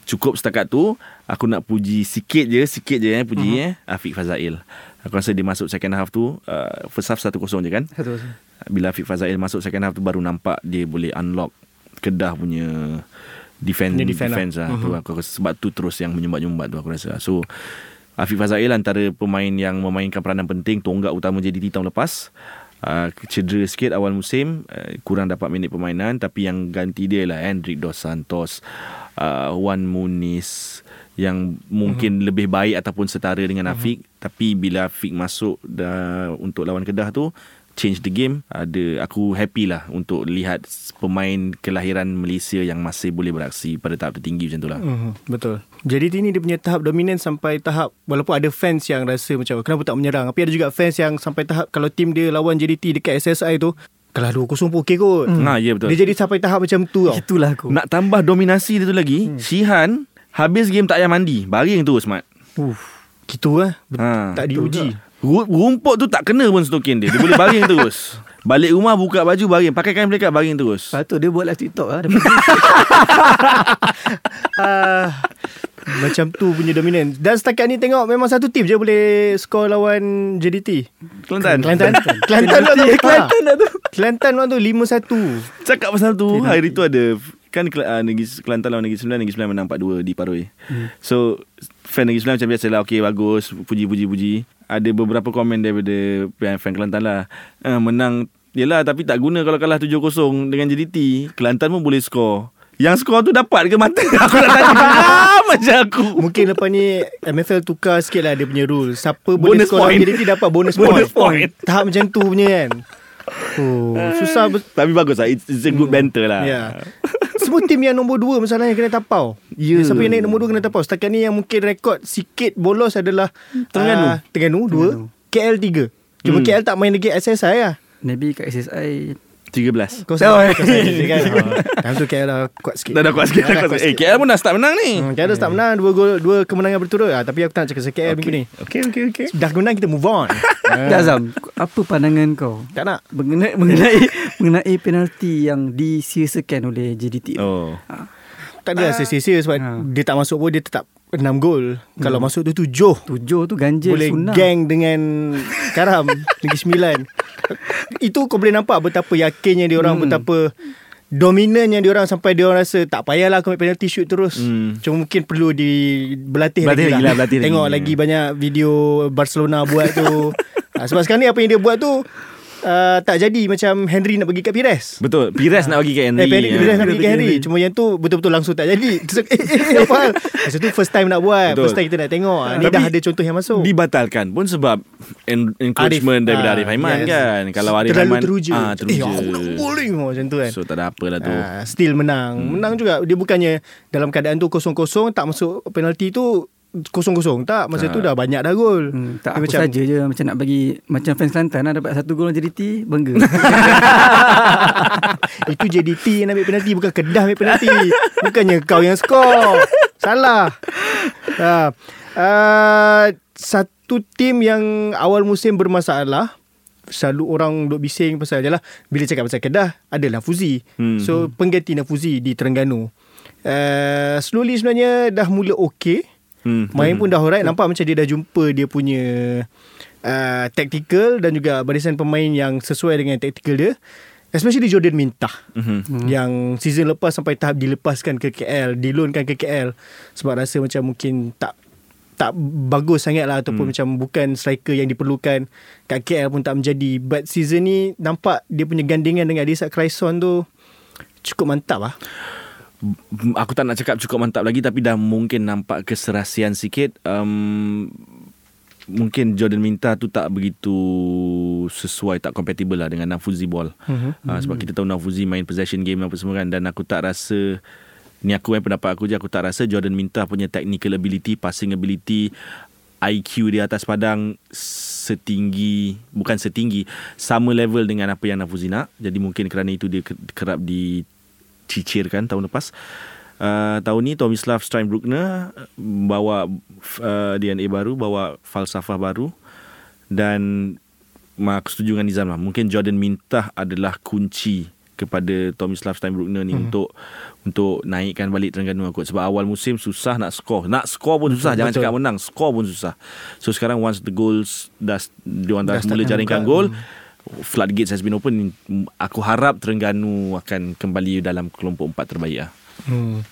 Cukup setakat tu Aku nak puji sikit je Sikit je eh Puji uh-huh. eh Afiq Fazail Aku rasa dia masuk second half tu uh, First half 1-0 je kan 1-0 Bila Afiq Fazail masuk second half tu Baru nampak dia boleh unlock Kedah punya defend, defend defense lah. lah. Uh-huh. Aku rasa sebab tu terus yang menyumbat-nyumbat tu aku rasa. So Afiq Fazail antara pemain yang memainkan peranan penting tonggak utama JDT tahun lepas. Uh, cedera sikit awal musim uh, kurang dapat minit permainan tapi yang ganti dia lah Hendrik Dos Santos uh, Juan Muniz yang mungkin uh-huh. lebih baik ataupun setara dengan Afiq uh-huh. tapi bila Afiq masuk dah untuk lawan Kedah tu change the game ada aku happy lah untuk lihat pemain kelahiran Malaysia yang masih boleh beraksi pada tahap tertinggi macam tu lah uh-huh. betul jadi ini dia punya tahap dominan sampai tahap walaupun ada fans yang rasa macam kenapa tak menyerang tapi ada juga fans yang sampai tahap kalau tim dia lawan JDT dekat SSI tu Kalah 2-0 pun okey kot. Hmm. Ha, ya betul. Dia jadi sampai tahap macam tu tau. Itulah aku. Nak tambah dominasi dia tu lagi, hmm. Shihan habis game tak payah mandi. Baring terus, Mat. Uff. Gitu lah. Ha. Tak diuji. Rumput tu tak kena pun stokin dia. Dia boleh baring terus. Balik rumah buka baju baring. Pakai kain pelikat baring terus. Patut dia buat live TikTok lah. uh, macam tu punya dominan. Dan setakat ni tengok memang satu tim je boleh skor lawan JDT. Kelantan. Kelantan. Kelantan tu. Kelantan tu. Kelantan tu 5-1. Cakap pasal tu, hari tu ada kan uh, Negeri Kelantan lawan Negeri Sembilan Negeri Sembilan menang 4-2 di Paroi. Hmm. So fan Negeri Sembilan macam biasa lah okay bagus puji puji puji. Ada beberapa komen daripada fan Kelantan lah. Uh, menang Yelah tapi tak guna kalau kalah 7-0 dengan JDT. Kelantan pun boleh skor. Yang skor tu dapat ke mata Aku nak tanya Macam aku Mungkin lepas ni MFL tukar sikit lah Dia punya rule Siapa bonus boleh skor dia dapat bonus, bonus point. point Tahap macam tu punya kan Oh, susah Tapi bagus lah It's, it's a good hmm. banter lah yeah. Semua tim yang nombor 2 Masalahnya kena tapau. Yeah. Siapa yang naik nombor 2 Kena tapau. Setakat ni yang mungkin rekod Sikit bolos adalah Terengganu. uh, Terengganu 2 KL 3 Cuma hmm. KL tak main lagi SSI lah. Maybe kat SSI 13 Kau oh, kan? Time tu KL dah kuat sikit. Dah dah kuat sikit, dah kuat sikit. Eh KL pun dah start menang ni. Hmm, KL dah start menang. Dua gol Dua kemenangan berturut. Ah, Tapi aku tak nak cakap KL okay. minggu ni Okay okay okay Dah menang kita move on. Azam Apa pandangan kau? Tak nak. Mengenai Mengenai, mengenai penalti Yang disiasakan oleh JDT Oh. Ha. Tak ada rasa sia-sia Sebab ha. dia tak masuk pun Dia tetap 6 gol hmm. Kalau masuk tu 7 7 tu ganjil Boleh sunah. gang dengan Karam Negeri Sembilan Itu kau boleh nampak Betapa yakinnya dia orang hmm. Betapa Dominannya dia orang Sampai dia orang rasa Tak payahlah aku ambil penalty shoot terus hmm. Cuma mungkin perlu di Berlatih, berlatih lagi, lah, lah. Tengok lagi, lagi banyak video Barcelona buat tu ha, Sebab sekarang ni apa yang dia buat tu uh, tak jadi macam Henry nak pergi kat Pires. Betul. Pires nak pergi kat Henry. Eh, Pires, Pires nak pergi kat Henry. Cuma yang tu betul-betul langsung tak jadi. Terus eh, eh, eh, apa hal? Masa tu first time nak buat. Betul. First time kita nak tengok. Ni dah ada contoh yang masuk. Dibatalkan pun sebab encouragement Arif, daripada Arif Aiman yes. kan. Kalau Arif Terlalu Aiman teruja. Ah, teruja. Eh, aku nak bowling macam tu kan. So tak ada apalah tu. Uh, still menang. Hmm. Menang juga. Dia bukannya dalam keadaan tu kosong-kosong tak masuk penalti tu kosong-kosong. Tak masa tak. tu dah banyak dah gol. Hmm, tak apa macam, saja je. Macam nak bagi macam fans Kelantan lah dapat satu gol JDT bangga. Itu JDT yang ambil penalti bukan Kedah ambil penalti. Bukannya kau yang skor. Salah. Uh, uh, satu tim yang awal musim bermasalah selalu orang duk bising pasal je lah. Bila cakap pasal Kedah adalah Fuzi. Hmm. so pengganti Fuzi di Terengganu. Uh, slowly sebenarnya dah mula okey Hmm. Main pun dah alright. Nampak macam dia dah jumpa Dia punya uh, Tactical Dan juga barisan pemain Yang sesuai dengan tactical dia. Especially Jordan Mintah. Mm-hmm. Yang season lepas Sampai tahap dilepaskan ke KL Dilonkan ke KL Sebab rasa macam mungkin Tak tak bagus sangat lah Ataupun mm. macam Bukan striker yang diperlukan. Kat KL pun tak menjadi. But season ni Nampak dia punya gandingan Dengan Adisa Cryson tu Cukup mantap lah aku tak nak cakap cukup mantap lagi tapi dah mungkin nampak keserasian sikit. Um, mungkin Jordan Minta tu tak begitu sesuai tak compatible lah dengan Nafuzi ball. Uh-huh. uh, sebab kita tahu Nafuzi main possession game apa semua kan dan aku tak rasa Ni aku yang pendapat aku je Aku tak rasa Jordan Minta punya technical ability Passing ability IQ di atas padang setinggi bukan setinggi sama level dengan apa yang Nafuzi nak. Jadi mungkin kerana itu dia ke- kerap dicicirkan tahun lepas. Uh, tahun ni Tomislav Steinbruckner bawa uh, DNA baru bawa falsafah baru. Dan mak aku setuju dengan Nizam lah. Mungkin Jordan Mintah adalah kunci kepada Tomislav Steinbruckner ni hmm. untuk untuk naikkan balik Terengganu kot sebab awal musim susah nak skor. Nak skor pun susah. Jangan Betul. cakap menang. Skor pun susah. So sekarang once the goals dah diorang dah, Dah mula jaringkan buka. gol floodgates has been open aku harap Terengganu akan kembali dalam kelompok empat terbaik lah Hmm.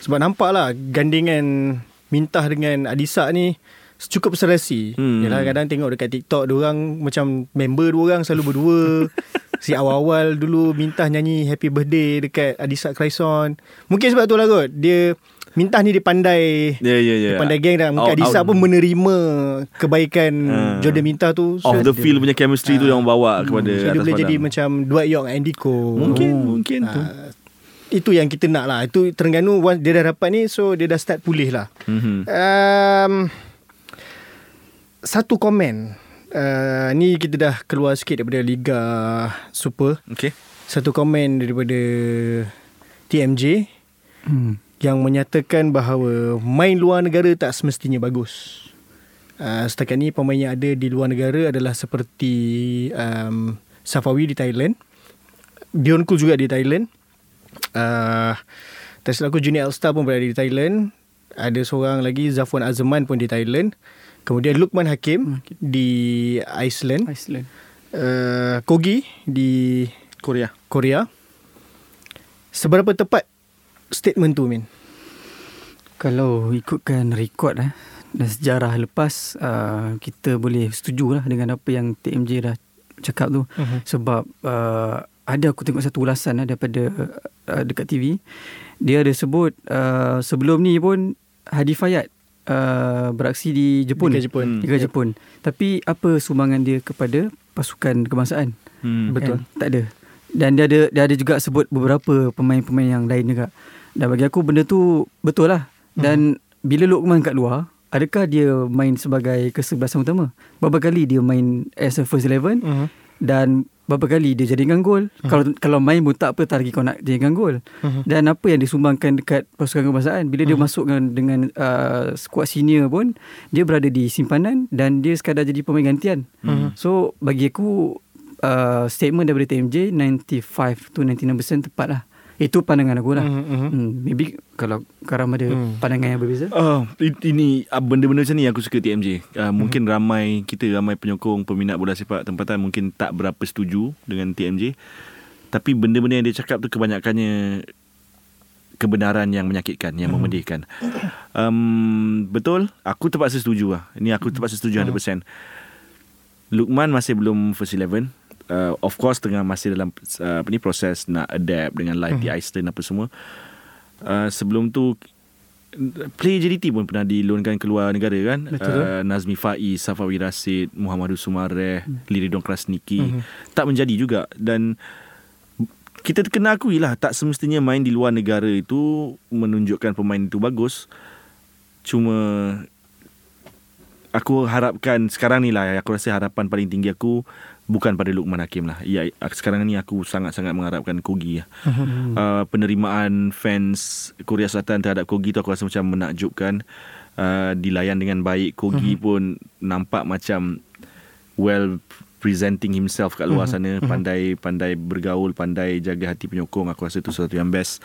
Sebab nampak lah gandingan Mintah dengan Adisa ni cukup serasi. Hmm. Hmm. Yalah kadang tengok dekat TikTok orang macam member dua orang selalu berdua. si awal-awal dulu Mintah nyanyi happy birthday dekat Adisa Craison. Mungkin sebab tu lah kot. Dia Mintah ni dia pandai ya ya ya Dia pandai geng dan mungkin Adisa pun menerima kebaikan Ah. Jordan Mintah tu. off the dia- field punya chemistry tu yang bawa kepada So dia boleh jadi macam Dwight York and Andy Cole. mungkin mungkin tu Ah, itu yang kita nak lah Itu Terengganu Dia dah dapat ni So dia dah start pulih lah Mhm. um, Satu komen. Uh, Ni kita dah keluar sikit Daripada Liga Super. Okay Satu komen daripada TMJ Hmm. Yang menyatakan bahawa Main luar negara Tak semestinya bagus. Uh, Setakat ni pemain yang ada Di luar negara adalah seperti um, Safawi di Thailand Dion Kul juga di Thailand. Uh, Tak silap aku Junior Elstar pun berada di Thailand. Ada seorang lagi Zafwan Azman pun di Thailand Kemudian Lukman Hakim di Iceland Iceland. uh, Kogi di Korea Korea Seberapa tepat statement tu Min? Kalau ikutkan rekod eh, dan sejarah lepas, uh, kita boleh setuju lah dengan apa yang TMJ dah cakap tu. Mhm. Sebab uh, ada aku tengok satu ulasan lah daripada uh, dekat TV. Dia ada sebut uh, sebelum ni pun Hadi Fayad uh, beraksi di Jepun. Liga Jepun. Hmm. Liga Jepun. Tapi apa sumbangan dia kepada pasukan kebangsaan? hmm. Betul. Kan? Tak ada. Dan dia ada dia ada juga sebut beberapa pemain-pemain yang lain juga. Dan bagi aku benda tu betul lah. Dan bila Lukman kat luar, adakah dia main sebagai kesebelasan utama? Berapa kali dia main as a first eleven Mhm. Dan berapa kali dia jadikan gol? Kalau kalau main pun tak apa lagi kau nak jadikan gol. Mhm. Dan apa yang disumbangkan dekat pasukan kebangsaan bila dia masuk dengan dengan uh, skuad senior pun dia berada di simpanan dan dia sekadar jadi pemain gantian. Mhm. So bagi aku uh, statement daripada TMJ 95 to 99% tepat lah. Itu pandangan aku lah. Mhm, mhm. Hmm, maybe kalau Karam ada Hmm. pandangan yang berbeza. Oh, ini ah, benda-benda macam ni yang aku suka TMJ. Uh, Mhm. Mungkin ramai kita ramai penyokong peminat bola sepak tempatan mungkin tak berapa setuju dengan TMJ. Tapi benda-benda yang dia cakap tu kebanyakannya kebenaran yang menyakitkan, yang Mhm. memedihkan. Um, betul, aku terpaksa setuju lah. Ini aku terpaksa setuju 100%. Lukman masih belum first 11. Uh, of course tengah masih dalam uh, apa ni proses nak adapt dengan live di Iceland apa semua. Uh, sebelum tu player JDT pun pernah dilonkan keluar negara kan Betul. uh, Nazmi Faiz Safawi Rasid Muhammadu Sumareh hmm. Liridon Krasniki Mhm. tak menjadi juga dan kita kena akui lah tak semestinya main di luar negara itu menunjukkan pemain itu bagus cuma aku harapkan sekarang ni lah aku rasa harapan paling tinggi aku bukan pada Lukman Hakim lah. Ya sekarang ni aku sangat-sangat mengharapkan Kogi lah. Mhm. uh, penerimaan fans Korea Selatan terhadap Kogi tu aku rasa macam menakjubkan. Uh, dilayan dengan baik. Kogi Mhm. pun nampak macam well presenting himself kat luar sana. Pandai pandai bergaul pandai jaga hati penyokong. Aku rasa itu sesuatu yang best.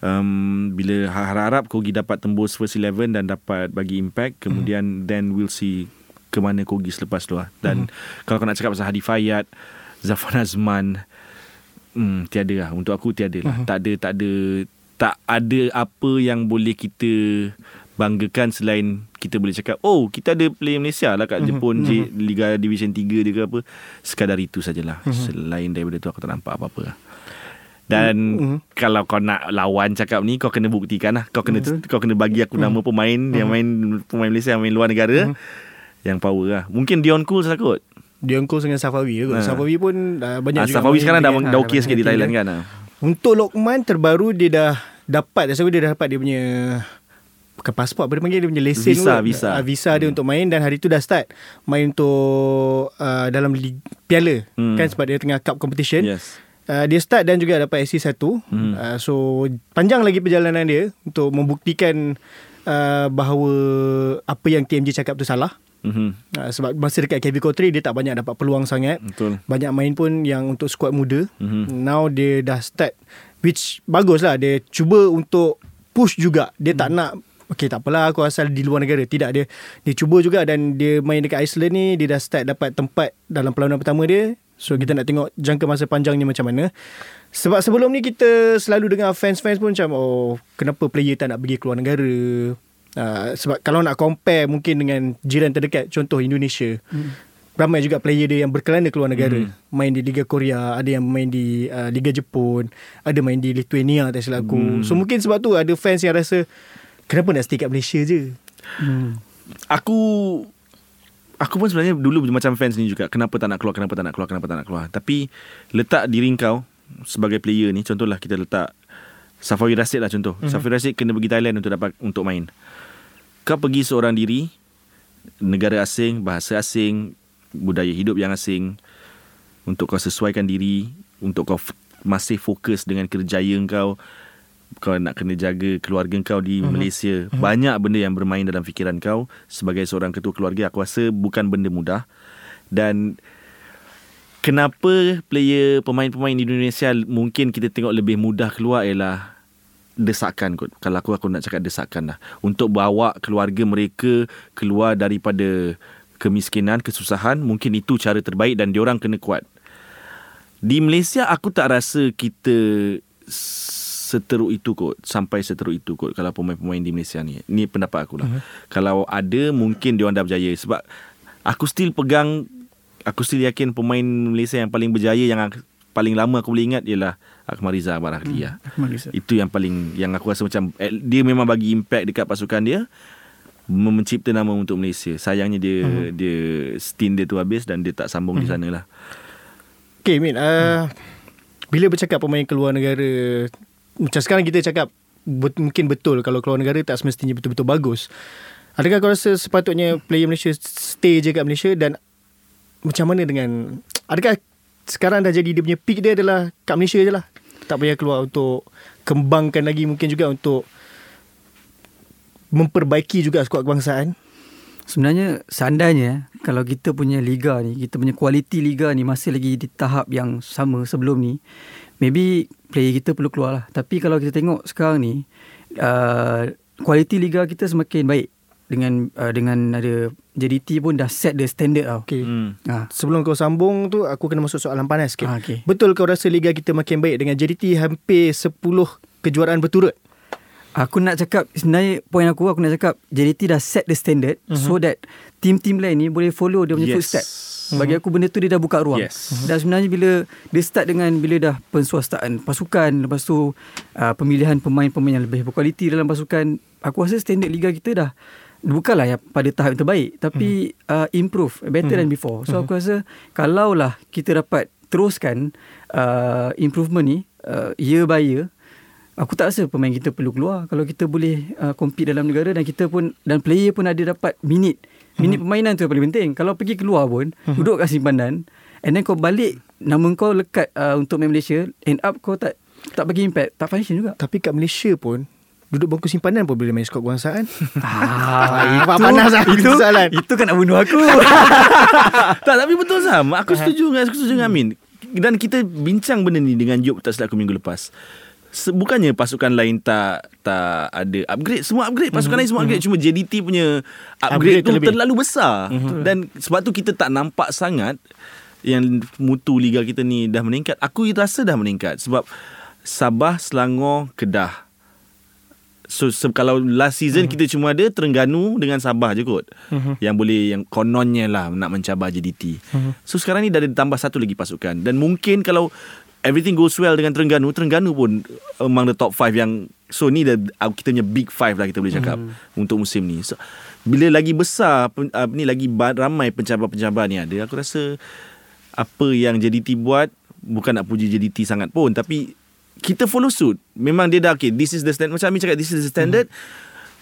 Um, bila harap-harap Kogi dapat tembus first 11 dan dapat bagi impact kemudian then we'll see ke mana Kogi selepas tu lah. Dan kalau kau nak cakap pasal Hadi Fayad Zafran Azman hmm, tiada lah. Untuk aku tiada lah. Tak ada tak ada tak ada apa yang boleh kita banggakan selain kita boleh cakap oh kita ada player Malaysia lah kat Jepun J, Liga Division 3 dia ke apa. Sekadar itu sajalah. Selain daripada tu aku tak nampak apa-apa lah. Dan Mhm. kalau kau nak lawan cakap ni kau kena buktikan lah. Kau kena kau kena bagi aku nama pemain yang main pemain Malaysia yang main luar negara yang power lah mungkin Dion Cool salah kot Dion Cole dengan Safawi kot. Ha. Safawi pun dah banyak Ah, juga Safawi sekarang dah, dah ha, okey sikit di Thailand kan ah. Untuk Lokman terbaru dia dah dapat Saya dia dah dapat dia punya Bukan pasport Apa dia panggil Dia punya lesen Visa, kot. visa. Ah, Visa dia untuk main Dan hari tu dah start Main untuk uh, Dalam lig- piala Hmm. Kan sebab dia tengah cup competition Yes. Uh, dia start dan juga dapat SC 1 hmm. uh, So panjang lagi perjalanan dia Untuk membuktikan uh, Bahawa Apa yang TMJ cakap tu salah Mhm. uh, Sebab masa dekat KB Kotri Dia tak banyak dapat peluang sangat. Betul. Banyak main pun Yang untuk skuad muda. Mhm. Now dia dah start Which bagus lah. Dia cuba untuk Push juga. Dia tak nak Okay tak apalah Aku asal di luar negara. Tidak dia Dia cuba juga Dan dia main dekat Iceland ni Dia dah start dapat tempat Dalam perlawanan pertama dia. So kita nak tengok Jangka masa panjangnya macam mana. Sebab sebelum ni kita Selalu dengar fans-fans pun macam Oh kenapa player tak nak pergi keluar negara uh, Sebab kalau nak compare Mungkin dengan jiran terdekat Contoh Indonesia hmm. Ramai juga player dia yang berkelana keluar negara. Hmm. Main di Liga Korea, ada yang main di uh, Liga Jepun, ada main di Lithuania tak silap aku. Hmm. So mungkin sebab tu ada fans yang rasa kenapa nak stay kat Malaysia je? Hmm. Aku Aku pun sebenarnya dulu macam fans ni juga Kenapa tak nak keluar Kenapa tak nak keluar Kenapa tak nak keluar Tapi Letak diri kau Sebagai player ni Contohlah kita letak Safawi Rasid lah contoh mm-hmm. Safawi Rasid kena pergi Thailand Untuk dapat untuk main Kau pergi seorang diri Negara asing Bahasa asing Budaya hidup yang asing Untuk kau sesuaikan diri Untuk kau f- masih fokus Dengan kerjaya kau kau nak kena jaga keluarga kau di uh-huh. Malaysia. Uh-huh. Banyak benda yang bermain dalam fikiran kau sebagai seorang ketua keluarga. Aku rasa bukan benda mudah. Dan kenapa player pemain-pemain di Indonesia mungkin kita tengok lebih mudah keluar ialah desakan kot. Kalau aku aku nak cakap desakan lah. Untuk bawa keluarga mereka keluar daripada kemiskinan, kesusahan, mungkin itu cara terbaik dan diorang kena kuat. Di Malaysia aku tak rasa kita seteruk itu kot sampai seteruk itu kot kalau pemain-pemain di Malaysia ni. Ni pendapat aku lah. Uh-huh. Kalau ada mungkin dia orang dah berjaya sebab aku still pegang aku still yakin pemain Malaysia yang paling berjaya yang ak- paling lama aku boleh ingat ialah Akmal Riza Barakli hmm. Akmal Rizal. Itu yang paling yang aku rasa macam eh, dia memang bagi impact dekat pasukan dia mencipta nama untuk Malaysia. Sayangnya dia uh-huh. dia stint dia tu habis dan dia tak sambung uh-huh. di sana lah. Okay Min uh, hmm. Bila bercakap pemain keluar negara Macam sekarang kita cakap bet, Mungkin betul Kalau keluar negara Tak semestinya betul-betul bagus Adakah kau rasa sepatutnya Player Malaysia Stay je kat Malaysia Dan Macam mana dengan Adakah Sekarang dah jadi Dia punya peak dia adalah Kat Malaysia je lah Tak payah keluar untuk Kembangkan lagi Mungkin juga untuk Memperbaiki juga skuad kebangsaan Sebenarnya seandainya kalau kita punya liga ni, kita punya kualiti liga ni masih lagi di tahap yang sama sebelum ni, maybe player kita perlu keluar lah. Tapi kalau kita tengok sekarang ni, uh, kualiti liga kita semakin baik dengan uh, dengan ada JDT pun dah set the standard tau. Okay Hmm. Ha. Sebelum kau sambung tu Aku kena masuk soalan panas sikit Ah, okay. Betul kau rasa Liga kita makin baik Dengan JDT hampir 10 kejuaraan berturut Aku nak cakap sebenarnya point aku aku nak cakap JDT dah set the standard uh-huh. so that team-team lain ni boleh follow dia punya Yes. footstep. Bagi aku benda tu dia dah buka ruang. Yes. Dan sebenarnya bila dia start dengan bila dah penswastaan pasukan lepas tu uh, pemilihan pemain-pemain yang lebih berkualiti dalam pasukan aku rasa standard liga kita dah bukanlah yang pada tahap yang terbaik tapi uh, improve better than before. So aku rasa kalaulah kita dapat teruskan uh, improvement ni uh, year by year Aku tak rasa pemain kita perlu keluar kalau kita boleh uh, compete dalam negara dan kita pun dan player pun ada dapat minit. Minit uh-huh. permainan tu yang paling penting. Kalau pergi keluar pun uh-huh. duduk kat simpanan and then kau balik nama kau lekat uh, untuk main Malaysia end up kau tak tak bagi impact, tak function juga. Tapi kat Malaysia pun Duduk bangku simpanan pun boleh main skor kebangsaan. Ah, Apa panas lah itu, soalan. itu kan nak bunuh aku. tak tapi betul Sam. Aku setuju dengan Aku setuju dengan Amin. Dan kita bincang benda ni Dengan Job tak silap aku minggu lepas. Bukannya pasukan lain tak tak ada upgrade. Semua upgrade pasukan mm-hmm. lain semua upgrade. Cuma JDT punya upgrade, Upgrade tu terlebih. terlalu besar. Mm-hmm. dan sebab tu kita tak nampak sangat yang mutu liga kita ni dah meningkat. Aku rasa dah meningkat sebab Sabah Selangor Kedah So se- kalau last season uh-huh. kita cuma ada Terengganu dengan Sabah je kot. Uh-huh. Yang boleh yang kononnya lah nak mencabar JDT. Uh-huh. So sekarang ni dah ada tambah satu lagi pasukan dan mungkin kalau everything goes well dengan Terengganu, Terengganu pun among the top 5 yang so ni dah uh, kita punya big 5 lah kita boleh cakap uh-huh. untuk musim ni. So bila lagi besar uh, ni lagi ramai pencabar-pencabar ni ada, aku rasa apa yang JDT buat bukan nak puji JDT sangat pun tapi kita follow suit. Memang dia dah okay, this is the standard. Macam Amin cakap, this is the standard.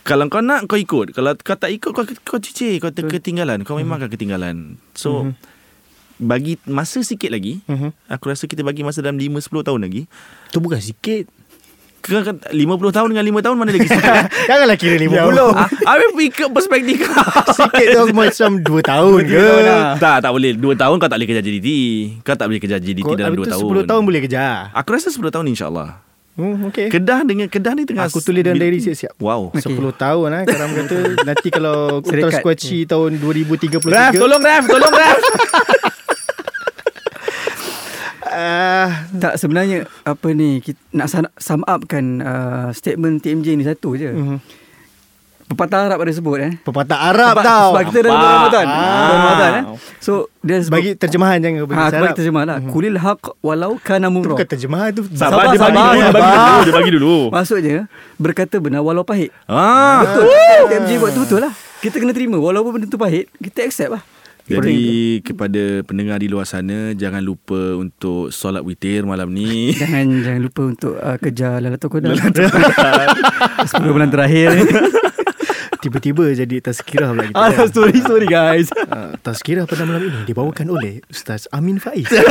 Kalau kau nak, kau ikut. Kalau kau tak ikut, kau, kau cicir. Kau ter- ketinggalan. Kau memang akan ketinggalan. So, bagi masa sikit lagi, Mhm. aku rasa kita bagi masa dalam 5-10 tahun lagi. Tu bukan sikit. Kau kan 50 tahun dengan 5 tahun mana lagi sikit? Janganlah kira 50. Ah, Habis ikut perspektif kau. Sikit tu macam 2 tahun ke. tahun tak, tak boleh. 2 tahun kau tak boleh kejar JDT. Kau tak boleh kejar JDT Kau, dalam habis 2 tu tahun. 10 tahun boleh kejar. Aku rasa 10 tahun insyaAllah. Hmm, okay. Kedah dengan Kedah ni tengah Aku tulis dalam diary siap-siap. Wow. Okey. 10 tahun lah Karam kata Nanti kalau Serikat. Squatchy tahun 2033 Raf, tolong Raf, tolong Raf. Ah, Tak sebenarnya apa ni kita nak sum- sum upkan uh, statement TMJ ni satu je. mhm. Pepatah Arab ada sebut eh. Pepatah Arab sebab, tau Sebab kita dah Apa? bulan Ramadan. Ah. Ramadan eh. So dia sebut Bagi terjemahan jangan bagi ha, Arab. bagi terjemah lah. Kulil haq walau kana Itu murra. bukan terjemahan tu Sabar, Sabar, dia bagi sabar, dulu, dia bagi dulu, dia bagi dulu. Maksudnya berkata benar walau pahit. Ah. Betul. TMJ buat tu betul lah. Kita kena terima walaupun benda tu pahit, kita accept lah. Jadi kepada pendengar di luar sana jangan lupa untuk solat witir malam ni. Jangan jangan lupa untuk uh, kejar Lalatul Qadar. 10 bulan terakhir ni. Tiba-tiba jadi tazkirah pula kita Ah, sorry sorry guys. Uh, tazkirah pada malam ini dibawakan oleh Ustaz Amin Faiz. uh,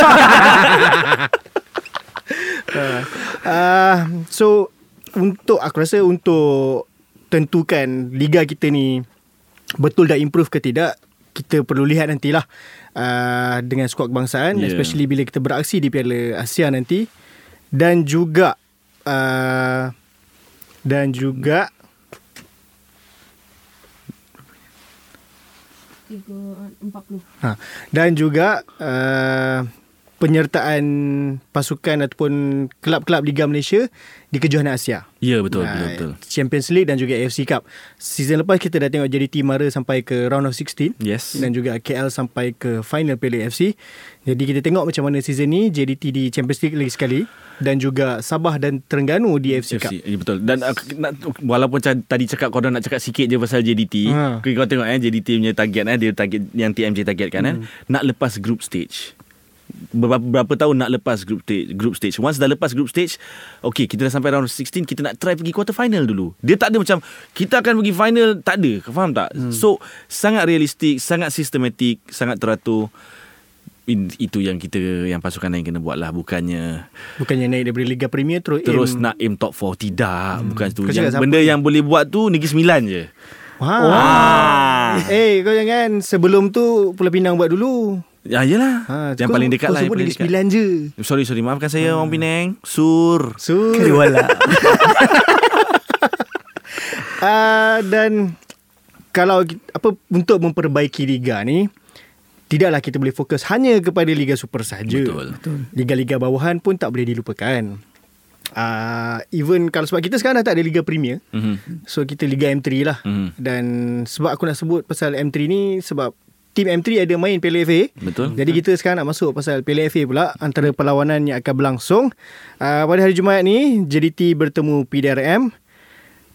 uh, so untuk aku rasa untuk tentukan liga kita ni betul dah improve ke tidak kita perlu lihat nantilah uh, dengan skuad kebangsaan Yeah. especially bila kita beraksi di Piala Asia nanti dan juga uh, dan juga 340. Ha, dan juga uh, penyertaan pasukan ataupun kelab-kelab Liga Malaysia di kejohanan Asia. Ya betul Ah, betul betul. Champions League dan juga AFC Cup. Season lepas kita dah tengok JDT Mara sampai ke round of 16 Yes. dan juga KL sampai ke final Piala AFC. Jadi kita tengok macam mana season ni JDT di Champions League lagi sekali dan juga Sabah dan Terengganu di AFC, Cup. FC, ya, betul. Dan uh, nak, walaupun tadi cakap kau nak cakap sikit je pasal JDT, Ha. ha. kau tengok eh JDT punya target eh dia target yang TMJ targetkan Hmm. eh nak lepas group stage. Berapa, berapa tahun nak lepas group stage, group stage. Once dah lepas group stage, okay, kita dah sampai round 16, kita nak try pergi quarter final dulu. Dia tak ada macam kita akan pergi final, tak ada. Kau faham tak? Hmm. So, sangat realistik, sangat sistematik, sangat teratur. In, itu yang kita yang pasukan lain kena buat lah bukannya Bukannya naik daripada Liga Premier terus Terus aim. nak aim top 4 Tidak hmm. Bukan tu Kau yang, Benda ni? yang boleh buat tu Negeri Sembilan je Wah. Ah. Eh kau jangan sebelum tu Pulau Pinang buat dulu. Ya yelah Ha, Yang kau- paling dekat kau lah yang sebut paling Negeri dekat. Sembilan je. Sorry sorry Maafkan saya Orang Penang Sur So Keriwala. uh, dan kalau apa untuk memperbaiki liga ni tidaklah kita boleh fokus hanya kepada liga super saja. Betul. Liga-liga bawahan pun tak boleh dilupakan. Uh, even kalau sebab kita sekarang dah tak ada liga premier. Mhm. So kita liga M3 lah. Mhm. Dan sebab aku nak sebut pasal M3 ni sebab tim M3 ada main Piala FA. Betul. Jadi kita sekarang nak masuk pasal Piala FA pula antara perlawanan yang akan berlangsung. Uh, pada hari Jumaat ni JDT bertemu PDRM.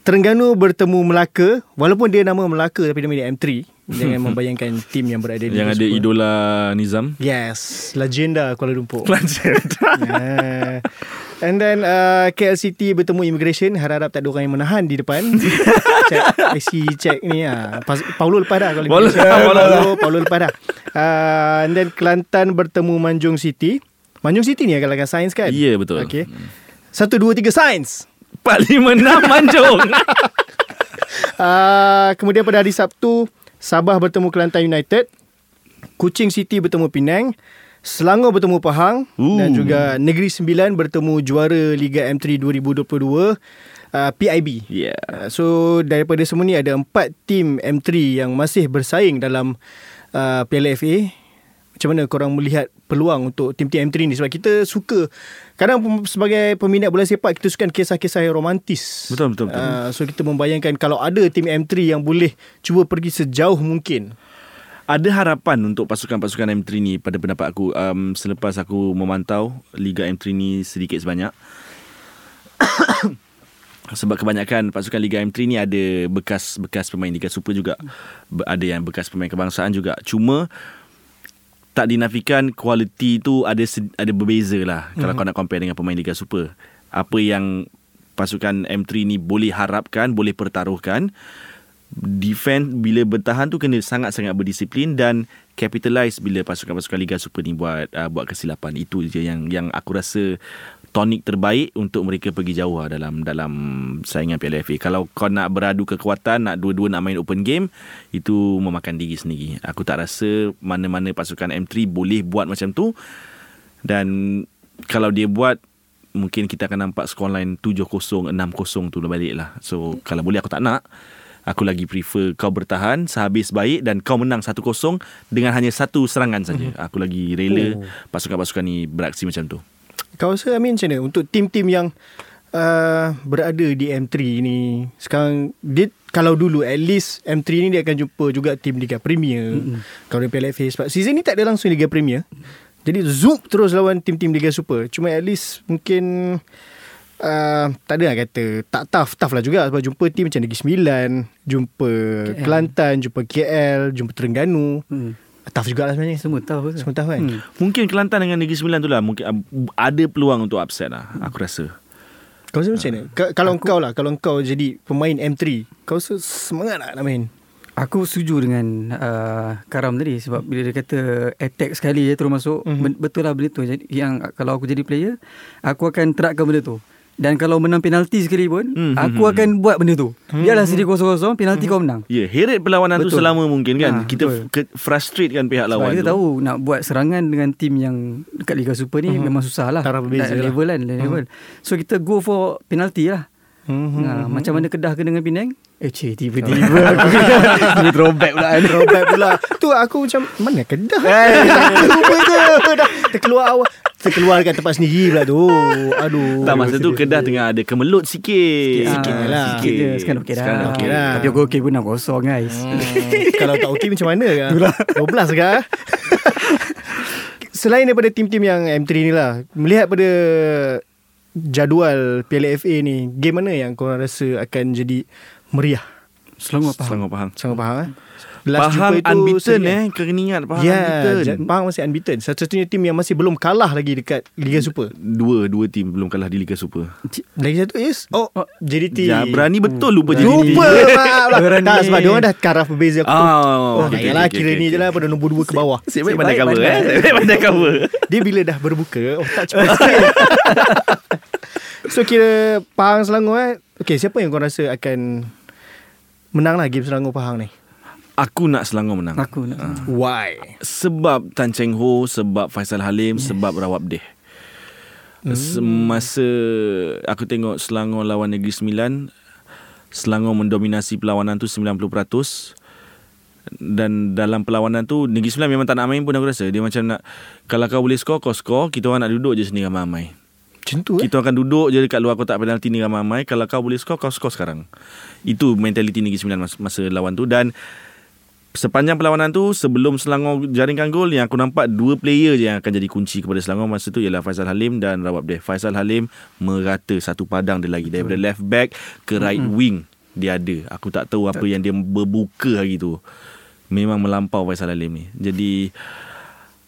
Terengganu bertemu Melaka walaupun dia nama Melaka tapi dia M3. Jangan membayangkan tim yang berada di Yang ada Super. idola Nizam. Yes, legenda Kuala Lumpur. Pelajar yeah. And then uh, KL City bertemu Immigration. Harap-harap tak ada orang yang menahan di depan. Check IC check ni lah Pas, Paulo lepas dah kalau Paulo Paulo Paulo, Paulo lepas dah. Uh, And then Kelantan bertemu Manjung City. Manjung City ni agak-agak sains kan? Ya, betul. Okay. Satu, dua, tiga sains. 4, 5, 6 Manjung. Uh, Kemudian pada hari Sabtu Sabah bertemu Kelantan United Kuching City bertemu Penang Selangor bertemu Pahang Ooh. Dan juga Negeri Sembilan bertemu juara Liga M3 2022 uh, PIB Ya Uh, So daripada semua ni ada empat tim M3 yang masih bersaing dalam uh, Piala FA. Macam mana korang melihat peluang untuk tim-tim M3 ni sebab kita suka kadang sebagai peminat bola sepak kita suka kisah-kisah yang romantis. Betul, betul, betul. Uh, so kita membayangkan kalau ada tim M3 yang boleh cuba pergi sejauh mungkin. Ada harapan untuk pasukan-pasukan M3 ni pada pendapat aku um, selepas aku memantau Liga M3 ni sedikit sebanyak. Sebab kebanyakan pasukan Liga M3 ni ada bekas-bekas pemain Liga Super juga. Ada yang bekas pemain kebangsaan juga. Cuma tak dinafikan kualiti tu ada ada berbeza lah kalau kau nak compare dengan pemain Liga Super. apa yang pasukan M3 ni boleh harapkan, boleh pertaruhkan. Defense bila bertahan tu kena sangat-sangat berdisiplin dan capitalize bila pasukan-pasukan Liga Super ni buat uh, buat kesilapan. Itu je yang yang aku rasa tonik terbaik untuk mereka pergi jauh lah dalam dalam saingan Piala FA. Kalau kau nak beradu kekuatan, nak dua-dua nak main open game, itu memakan diri sendiri. Aku tak rasa mana-mana pasukan M3 boleh buat macam tu. Dan kalau dia buat mungkin kita akan nampak skor line 7-0, 6-0 tu balik lah. So kalau boleh aku tak nak. Aku lagi prefer kau bertahan sehabis baik dan kau menang 1-0 dengan hanya satu serangan saja. Mm-hmm. Aku lagi rela oh. pasukan-pasukan ni beraksi macam tu. Kau rasa Amin macam mana untuk tim-tim yang uh, berada di M3 ni sekarang dia kalau dulu at least M3 ni dia akan jumpa juga tim Liga Premier. Mm-hmm. Kalau dia Piala FA sebab season ni tak ada langsung Liga Premier. Jadi zoom terus lawan tim-tim Liga Super. Cuma at least mungkin uh, tak ada lah kata tak tough tough lah juga sebab jumpa tim macam Negeri Sembilan jumpa KL. Kelantan jumpa KL jumpa Terengganu hmm. Tough jugalah sebenarnya. Semua tough semua tough kan? Hmm. mungkin Kelantan dengan Negeri Sembilan tu lah. Mungkin ada peluang untuk upset lah aku rasa. Kau rasa macam mana? Kalau aku, kau lah kalau kau jadi pemain M3 kau rasa semangat tak nak main? Aku setuju dengan uh, Karam tadi sebab bila dia kata attack sekali je terus masuk mm-hmm. betul lah benda tu. Jadi yang kalau aku jadi player aku akan terapkan benda tu dan kalau menang penalti sekali pun hmm, Aku hmm, akan hmm. buat benda tu hmm, Biarlah sendiri kosong-kosong Penalti hmm. kau menang Ya yeah, heret perlawanan betul. tu selama mungkin kan ha, Kita ke, frustrate kan pihak Sebab lawan kita tu. tahu Nak buat serangan dengan tim yang Dekat Liga Super ni hmm. Memang susah lah Taraf berbeza lah. Level kan level. Hmm. So kita go for penalti lah Hmm, nah, hmm, macam mana Kedah ke dengan Penang? Eh cik tiba-tiba aku Dia throwback pula Throwback pula Tu aku macam Mana Kedah Eh Lupa tu Dah terkeluar awal Terkeluar dekat tempat sendiri pula tu. Aduh. Tak masa tu Kedah tengah ada kemelut sikit. Sikit, sikit ah, lah. Sikit. Je Sekarang okey dah. Sekarang okey. Lah Tapi aku okey pun 6-0 guys. Hmm. Kalau tak okey macam mana? Kan 12 kan Selain daripada tim-tim yang M3 ni lah Melihat pada jadual Piala FA ni game mana yang kau rasa akan jadi meriah? Selangor Pahang. Selangor Pahang. Selangor Pahang eh Last Pahang itu unbeaten eh? Kau ingat Pahang yeah, unbeaten. Pahang masih unbeaten. Satu-satunya tim yang masih belum kalah lagi Dekat Liga Super. Dua Dua tim belum kalah di Liga Super. Lagi satu is Oh, oh. JDT ya, Berani betul lupa JDT Lupa Berani. Tak sebab diorang dah Karaf berbeza. Aku Oh, oh okay, yalah, okay, kira okay, ni okay. je lah Pada nombor dua ke bawah. Siap baik pandai cover eh? Siap pandai cover. Dia bila dah berbuka Oh tak cepat So kira Pahang Selangor eh? Okay siapa yang kau rasa akan Menang lah game Selangor Pahang ni Aku nak Selangor menang. Aku nak. Uh. Why? Sebab Tan Cheng Ho, sebab Faisal Halim, yes. sebab Rawab Deh. Hmm. Semasa aku tengok Selangor lawan Negeri Sembilan, Selangor mendominasi perlawanan tu 90%. Dan dalam perlawanan tu Negeri Sembilan memang tak nak main pun aku rasa. Dia macam nak kalau kau boleh skor, kau skor, kita orang nak duduk je sini ramai-ramai. Macam tu eh? Kita akan duduk je dekat luar kotak penalti ni ramai-ramai. Kalau kau boleh skor, kau skor sekarang. Itu mentaliti Negeri Sembilan masa, masa lawan tu. Dan sepanjang perlawanan tu sebelum Selangor jaringkan gol yang aku nampak dua player je yang akan jadi kunci kepada Selangor masa tu ialah Faisal Halim dan Rawab Deh. Faisal Halim merata satu padang dia lagi daripada left back ke right mm-hmm. wing dia ada. Aku tak tahu apa yang dia berbuka hari tu. Memang melampau Faisal Halim ni. Jadi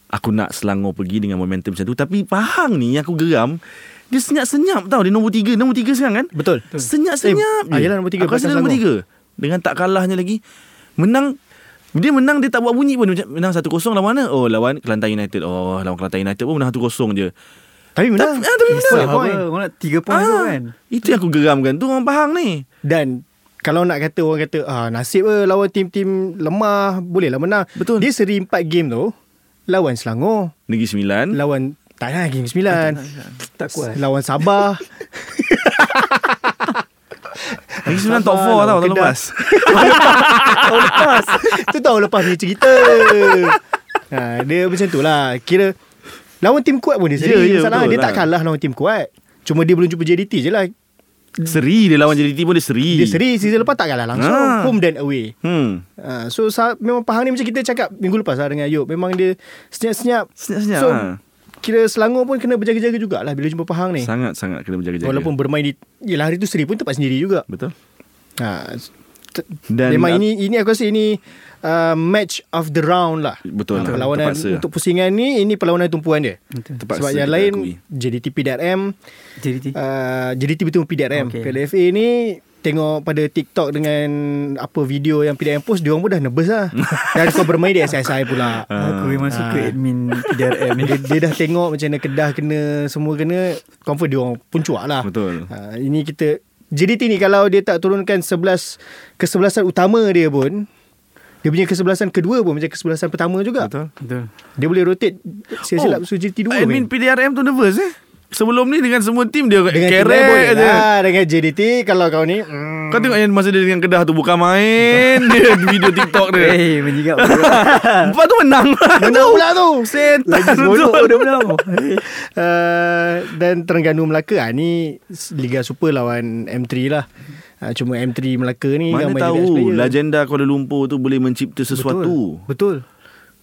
aku nak Selangor pergi dengan momentum macam tu tapi Pahang ni yang aku geram dia senyap-senyap tau Dia nombor tiga Nombor tiga sekarang kan Betul Senyap-senyap eh, Ayolah nombor tiga Aku rasa nombor tiga Dengan tak kalahnya lagi Menang dia menang dia tak buat bunyi pun macam menang 1-0 lawan mana? Oh lawan Kelantan United. Oh lawan Kelantan United pun menang 1-0 je. Tapi menang. Ta- ah, tapi menang. Point. Orang nak 3 point ah, tu kan. Itu yang aku geramkan tu orang Pahang ni. Dan kalau nak kata orang kata ah nasib eh lawan tim-tim lemah boleh lah menang. Betul. Dia seri 4 game tu lawan Selangor, Negeri Sembilan, lawan tak nak Negeri Sembilan. Tak, tak kuat. Lawan Sabah. Lagi sebenarnya top 4 tau Tahun lepas. Tahun lepas. Itu tahun lepas punya cerita. Ha, Dia macam tu lah. Kira Lawan tim kuat pun dia seri yeah, yeah, Masalah dia lah. tak kalah lawan tim kuat. Cuma dia belum jumpa JDT je lah. Seri dia lawan JDT pun dia seri. Dia seri Season lepas tak kalah langsung. Ha. Home dan away. Hmm. ha, So sa- memang Pahang ni macam kita cakap Minggu lepas lah dengan Ayub. Memang dia Senyap-senyap. Senyap-senyap So ha kira Selangor pun kena berjaga-jaga jugalah bila jumpa Pahang ni. Sangat-sangat kena berjaga-jaga. Walaupun bermain di Yelah hari tu Seri pun tempat sendiri juga. Betul. Ha, Dan Memang ini ini aku rasa ini uh, match of the round lah. Betul. Uh, perlawanan Terpaksa. untuk pusingan ni ini perlawanan tumpuan dia. Terpaksa Sebab yang lain akui. JDT PDRM JDT. uh, JDT betul PDRM. Okay. PLFA ni tengok pada TikTok dengan apa video yang PDRM post dia orang pun dah nervous lah. Dan kau bermain di SSI pula. Aku memang suka Ah. admin PDRM dia, dia dah tengok macam mana Kedah kena semua kena confirm dia orang puncuak lah. Betul. Ha, ini kita JDT ni kalau dia tak turunkan 11 kesebelasan utama dia pun dia punya kesebelasan kedua pun macam kesebelasan pertama juga. Betul. Betul. Dia boleh rotate silap oh, JDT 2 Admin PDRM tu nervous eh. Sebelum ni dengan semua tim dia dengan kerek je. lah. Dengan JDT kalau kau ni mm, Kau tengok yang masa dia dengan Kedah tu bukan main dia video TikTok dia. Eh, menjigap. Lepas tu menang. menang pula tu. Setan Lagi seronok betul. dia menang. Uh, dan Terengganu Melaka ah ni Liga Super lawan M3 lah. Uh, cuma M3 Melaka ni Mana tahu legenda Kuala Lumpur tu boleh mencipta sesuatu. Betul. Betul.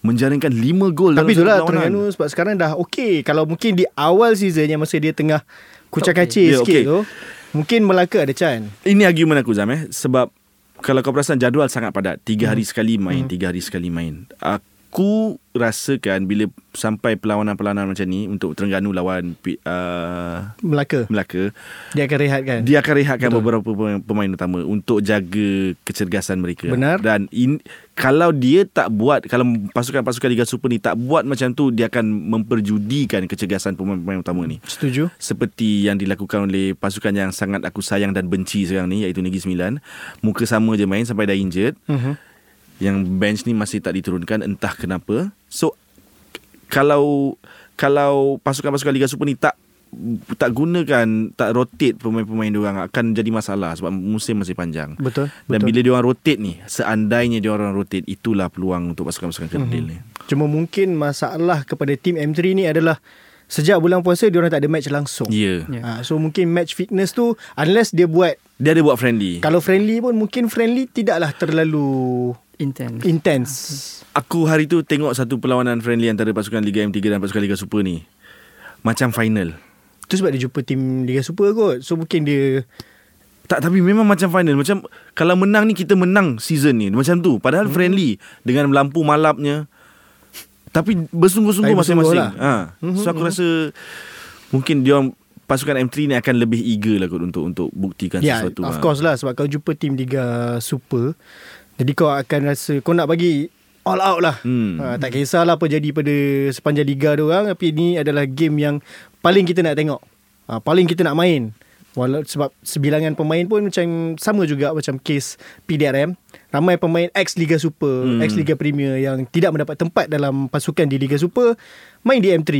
Menjaringkan 5 gol Tapi dalam itulah satu perlawanan. Terengganu sebab sekarang dah okey. Kalau mungkin di awal season yang masa dia tengah kucak kacir Ya, sikit okey. tu, mungkin Melaka ada chance. Ini argument aku Zam eh Sebab Kalau kau perasan jadual sangat padat Tiga hari Hmm. sekali main Tiga hari sekali main Aku rasakan Bila sampai perlawanan-perlawanan macam ni Untuk Terengganu lawan uh, Melaka. Melaka Dia akan rehatkan. Dia akan rehatkan Betul. beberapa pemain, pemain utama Untuk jaga kecergasan mereka Benar. Dan in, kalau dia tak buat Kalau pasukan-pasukan Liga Super ni Tak buat macam tu Dia akan memperjudikan kecergasan pemain-pemain utama ni Setuju? seperti yang dilakukan oleh pasukan yang sangat aku sayang dan benci sekarang ni iaitu Negeri Sembilan. Muka sama je main sampai dah injured. Mhm. Yang bench ni masih tak diturunkan entah kenapa. So kalau kalau pasukan-pasukan Liga Super ni tak tak gunakan tak rotate pemain-pemain diorang akan jadi masalah sebab musim masih panjang. Betul. Dan betul. bila diorang rotate ni, seandainya diorang rotate itulah peluang untuk pasukan-pasukan kerdil ni. Cuma mungkin masalah kepada tim M3 ni adalah sejak bulan puasa dia orang tak ada match langsung. Ya. Ya. Ha, so mungkin match fitness tu unless dia buat Dia ada buat friendly. kalau friendly pun mungkin friendly tidaklah terlalu Intense. intense. Aku hari tu tengok satu perlawanan friendly antara pasukan Liga M3 dan pasukan Liga Super ni. Macam final. Tu sebab dia jumpa tim Liga Super kot. So mungkin dia Tak tapi memang macam final. Macam kalau menang ni kita menang season ni. Macam tu. Padahal hmm. friendly dengan lampu malapnya. Tapi bersungguh-sungguh Tapi bersungguh masing-masing. lah. Ha. So aku rasa mungkin dia orang pasukan M3 ni akan lebih eager lah kot untuk untuk buktikan Ya, sesuatu. of ha. course lah sebab kau jumpa tim Liga Super. Jadi kau akan rasa kau nak bagi all out lah. Hmm. Ha, tak kisahlah apa jadi pada sepanjang liga dia orang tapi ini adalah game yang paling kita nak tengok. Ha, paling kita nak main. Walau sebab sebilangan pemain pun macam sama juga macam case PDRM. Ramai pemain ex Liga Super, Hmm. ex Liga Premier yang tidak mendapat tempat dalam pasukan di Liga Super main di M3.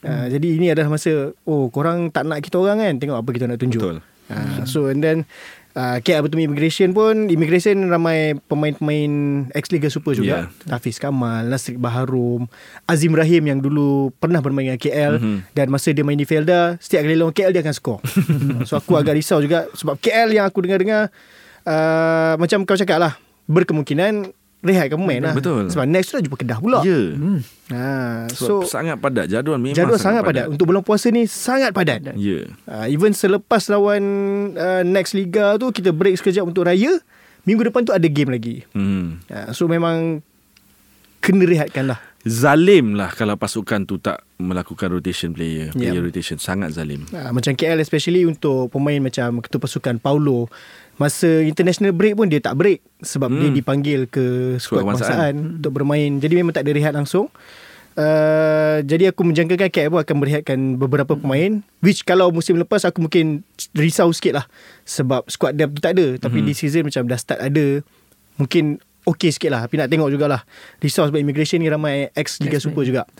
Ha, jadi ini adalah masa oh korang tak nak kita orang kan tengok apa kita nak tunjuk. Betul. Uh, so and then uh, KL Betul Immigration pun Immigration ramai pemain-pemain ex Liga Super juga. Yeah. Hafiz Kamal, Nasrik Baharum, Azim Rahim yang dulu pernah bermain dengan KL Mhm. mm-hmm. dan masa dia main di Felda, setiap kali lawan KL dia akan skor. so aku agak risau juga sebab KL yang aku dengar-dengar uh, macam kau cakap lah berkemungkinan rehatkan pemain lah. Betul. Sebab next tu dah jumpa Kedah pula. Ya. Hmm. Ha, So, so sangat padat jadual memang jadual sangat padat. Untuk bulan puasa ni sangat padat. Ya. Uh, even selepas lawan uh, next liga tu kita break sekejap untuk raya, minggu depan tu ada game lagi. Hmm. Uh, so memang kena rehatkan lah. Zalim lah kalau pasukan tu tak melakukan rotation player. Player Ya. rotation sangat zalim. Uh, macam KL especially untuk pemain macam ketua pasukan Paulo masa international break pun dia tak break sebab hmm. Hmm. dia dipanggil ke skuad kebangsaan. untuk bermain. Jadi memang tak ada rehat langsung. Uh, jadi aku menjangkakan KL pun akan berehatkan beberapa pemain which kalau musim lepas aku mungkin risau sikit lah sebab squad depth tu tak ada tapi Mhm. di season macam dah start ada mungkin okey sikit lah tapi nak tengok jugalah risau sebab immigration ni ramai ex Liga Super juga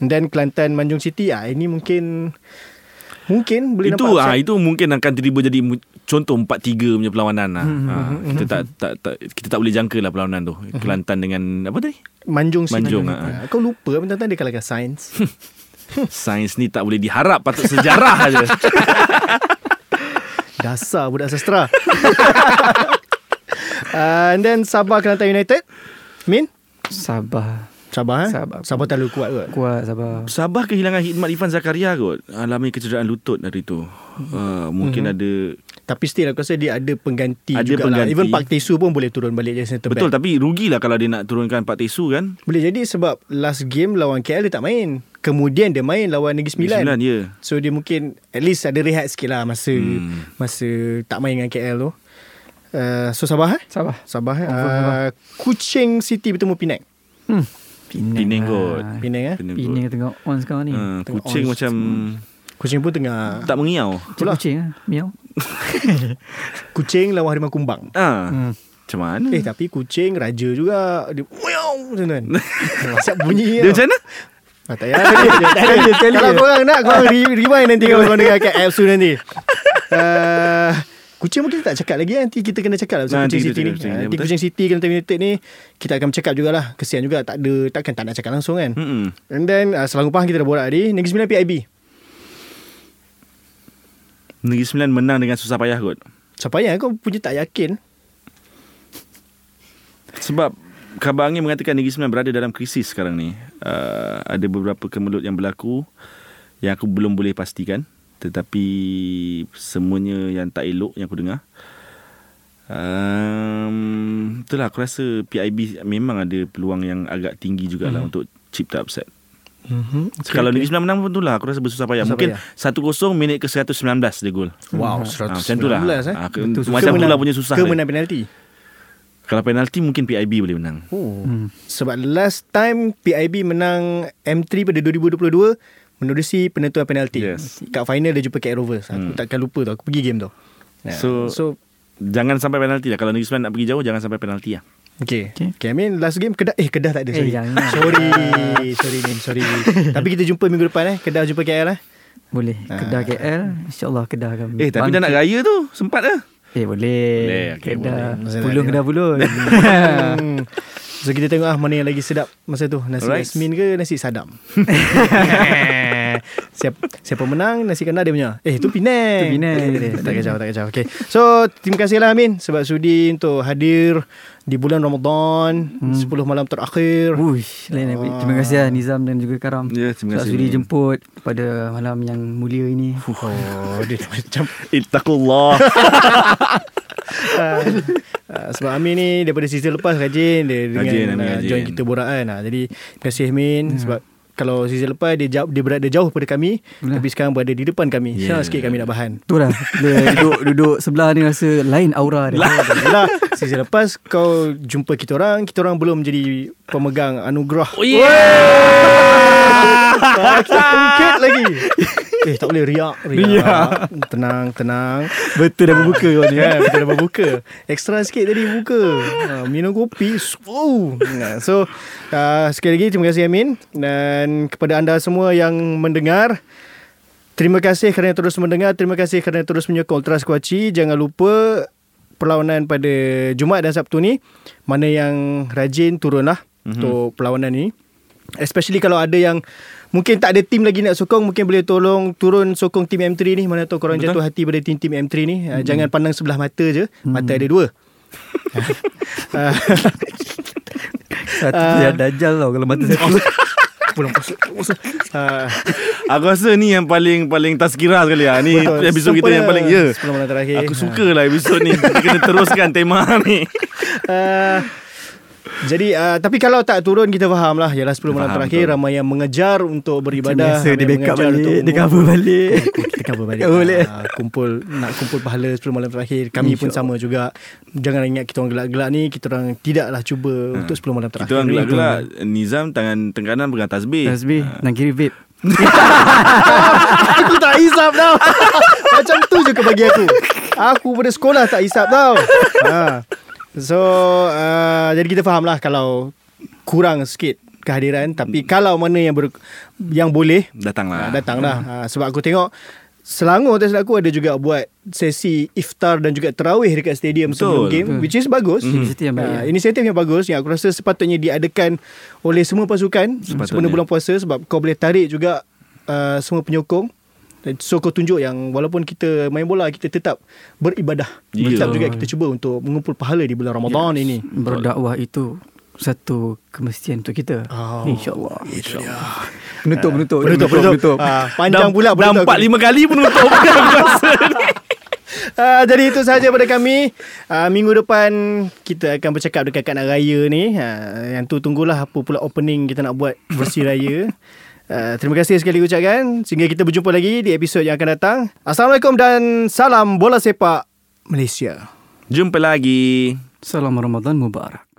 dan Kelantan Manjung City ah ini mungkin mungkin boleh itu nampak ah upset. itu mungkin akan tiba jadi contoh 4-3 punya perlawanan lah. Hmm, ha, kita tak, tak tak kita tak boleh jangka lah perlawanan tu. Kelantan dengan apa tadi? Manjung Manjung, Ah, kau lupa tentang dia kalahkan Sains Sains ni tak boleh diharap patut sejarah aja. Dasar budak sastra. uh, and then Sabah Kelantan United. Min? Sabah. Sabah eh? Sabah. Sabah terlalu kuat kot. Kuat Sabah. Sabah kehilangan khidmat Irfan Zakaria kot. Alami kecederaan lutut hari tu. Uh, mungkin Mhm. ada Tapi still aku rasa dia ada pengganti Ada juga lah. pengganti. Even Pak Tesu pun boleh turun balik jadi center Betul back. tapi rugilah kalau dia nak turunkan Pak Tesu kan. Boleh jadi sebab last game lawan KL dia tak main. Kemudian dia main lawan Negeri Sembilan. Sembilan ya. So dia mungkin at least ada rehat sikit lah masa Hmm. masa tak main dengan KL tu. Uh, so Sabah eh? Sabah. Sabah eh? Uh, Kuching City bertemu Penang. Hmm. Penang. Penang lah. kot. Penang eh? Penang Penang tengah on sekarang ni. Uh, Tengok kucing macam Kuching pun tengah tak mengiau. Macam kucing lah. Miau. Kuching lawan Harimau Kumbang. Ah. Hmm. Macam mana? Eh tapi kucing raja juga. Dia meow macam kan. Siap bunyi dia macam mana? Ah, tak payah. Kalau korang nak korang re- rewind nanti kalau korang dengar kat apps tu nanti. Uh, kucing mungkin tak cakap lagi nanti kita kena cakap lah pasal Nanti kucing kita City ni. Nanti betul. kucing City kena terminated ni kita akan bercakap jugalah. Kesian juga tak ada takkan tak nak cakap langsung kan. Hmm. And then uh, Selangor Pahang kita dah borak tadi. Negeri Sembilan PIB. Negeri Sembilan menang dengan susah payah kot. Siapa yang kau punya tak yakin? Sebab Khabar Angin mengatakan Negeri Sembilan berada dalam krisis sekarang ni. Uh, ada beberapa kemelut yang berlaku yang aku belum boleh pastikan. Tetapi semuanya yang tak elok yang aku dengar. Um, itulah aku rasa PIB memang ada peluang yang agak tinggi jugalah hmm. untuk cipta upset. Mm-hmm. Okay, Kalau Negeri Sembilan menang pun itulah aku rasa bersusah payah. Susah Mungkin payah. 1-0 minit ke 119 dia gol. Wow, Ah, 119 macam tu lah. eh. Ke- Betul. macam tu lah punya susah Ke menang penalti. Kalau penalti mungkin PIB boleh menang. Oh. Hmm. Sebab last time PIB menang M3 pada 2022 menerusi penentuan penalti. Yes. Kat final dia jumpa KL Rovers. Aku Hmm. takkan lupa tu. Aku pergi game tu. Yeah. So- so Jangan sampai penalti lah. Kalau Negeri Sembilan nak pergi jauh, jangan sampai penalti lah. okay. Okay. okay. I mean last game Kedah eh Kedah tak ada Eh, sorry. jangan. sorry. sorry Min, sorry. Tapi kita jumpa minggu depan eh. Kedah jumpa KL eh. Boleh. Ah. Kedah KL. InsyaAllah Kedah akan Eh, tapi dah nak raya tu. Sempat lah. Eh boleh. Boleh, okey, Kedah. boleh. Pulung Kedah pulung. So kita tengok ah mana yang lagi sedap masa tu nasi Alright. Yasmin ke nasi Sadam. siapa siapa menang nasi kena dia punya. Eh tu Penang. Tu Penang. tak kacau tak kacau. Okay. So terima kasihlah Amin sebab sudi untuk hadir di bulan Ramadan Hmm. 10 malam terakhir. Uish, lain ah. Terima kasih lah Nizam dan juga Karam. Ya, terima Sebab kasih. sudi jemput pada malam yang mulia ini. Oh, dia macam Ittaqullah. uh, sebab Amin ni daripada season lepas rajin dia dengan Rajin, Amin, uh, rajin. join kita borak kan. Uh, jadi terima kasih Amin sebab kalau season lepas dia jauh, dia berada jauh pada kami Benar. tapi sekarang berada di depan kami. Yeah. Senang sikit kami nak bahan. Tu lah. Bila duduk, duduk sebelah ni rasa lain aura dia. Yalah, season lepas kau jumpa kita orang, kita orang belum jadi pemegang anugerah. Oh, yeah. Ah, kita ungkit lagi. Eh tak boleh riak, riak. Tenang, tenang. Betul dah berbuka kau ni. Ya, kita dah berbuka. Extra sikit tadi buka. Ha, minum kopi. Nah, So, uh, sekali lagi terima kasih Amin. Dan kepada anda semua yang mendengar, terima kasih kerana terus mendengar. Terima kasih kerana terus menyokong Ultras Kuaci. Jangan lupa perlawanan pada Jumaat dan Sabtu ni. Mana yang rajin turunlah mm-hmm. untuk perlawanan ni. Especially kalau ada yang Mungkin tak ada tim lagi nak sokong Mungkin boleh tolong Turun sokong tim M3 ni Mana tahu korang Betul. jatuh hati Pada tim-tim M3 ni hmm. Jangan pandang sebelah mata je Mata ada dua Ah, Satu uh, dajal tau kalau mata satu. Belum pasal Ah, Aku rasa ni yang paling paling tazkirah sekali lah. Ni betul. episod kita yang paling ya. 10 malam terakhir Aku suka lah episod ni. Kita kena teruskan tema ni. Ah, Jadi uh, Tapi kalau tak turun Kita faham lah Yalah 10 malam Faham, terakhir betul. Ramai yang mengejar Untuk beribadah Biasa dia backup mengejar balik. untuk Dia cover balik. kita cover balik. Boleh. Ah, kumpul nak kumpul pahala 10 malam terakhir. Kami pun sama juga. Jangan ingat kita orang gelak-gelak ni, kita orang tidaklah cuba untuk 10 malam terakhir. Kita orang ni. gelak-gelak Nizam tangan tengah kanan pegang tasbih. Tasbih. Dan kiri vape. aku tak hisap tau. Macam tu je bagi aku. Aku pada sekolah tak hisap tau. Ha. So uh, jadi kita faham lah kalau kurang sikit kehadiran tapi kalau mana yang ber, yang boleh Datanglah. Ah, datanglah. Ah, sebab aku tengok Selangor tak silap aku ada juga buat sesi iftar dan juga terawih dekat stadium Betul. sebelum game Betul. which is bagus. Inisiatif yang baik, Ah, ya. inisiatif yang bagus yang aku rasa sepatutnya diadakan oleh semua pasukan Sepatutnya. sempena bulan puasa sebab kau boleh tarik juga uh, semua penyokong So kau tunjuk yang walaupun kita main bola kita tetap beribadah. Ya. Tetap juga kita cuba untuk mengumpul pahala di bulan Ramadan ini. Berdakwah itu satu kemestian untuk kita. Oh, InsyaAllah. InsyaAllah. Penutup, penutup. Penutup, penutup. Ah, panjang pula Dah empat lima kali penutup rasa ni. Uh, jadi itu sahaja pada kami. Uh, minggu depan kita akan bercakap dekat kat nak raya ni. Uh, yang tu tunggulah apa pula opening kita nak buat versi raya. Uh, terima kasih sekali ucapkan. Sehingga kita berjumpa lagi di episod yang akan datang. Assalamualaikum dan salam bola sepak Malaysia. Jumpa lagi Salam Ramadan Mubarak.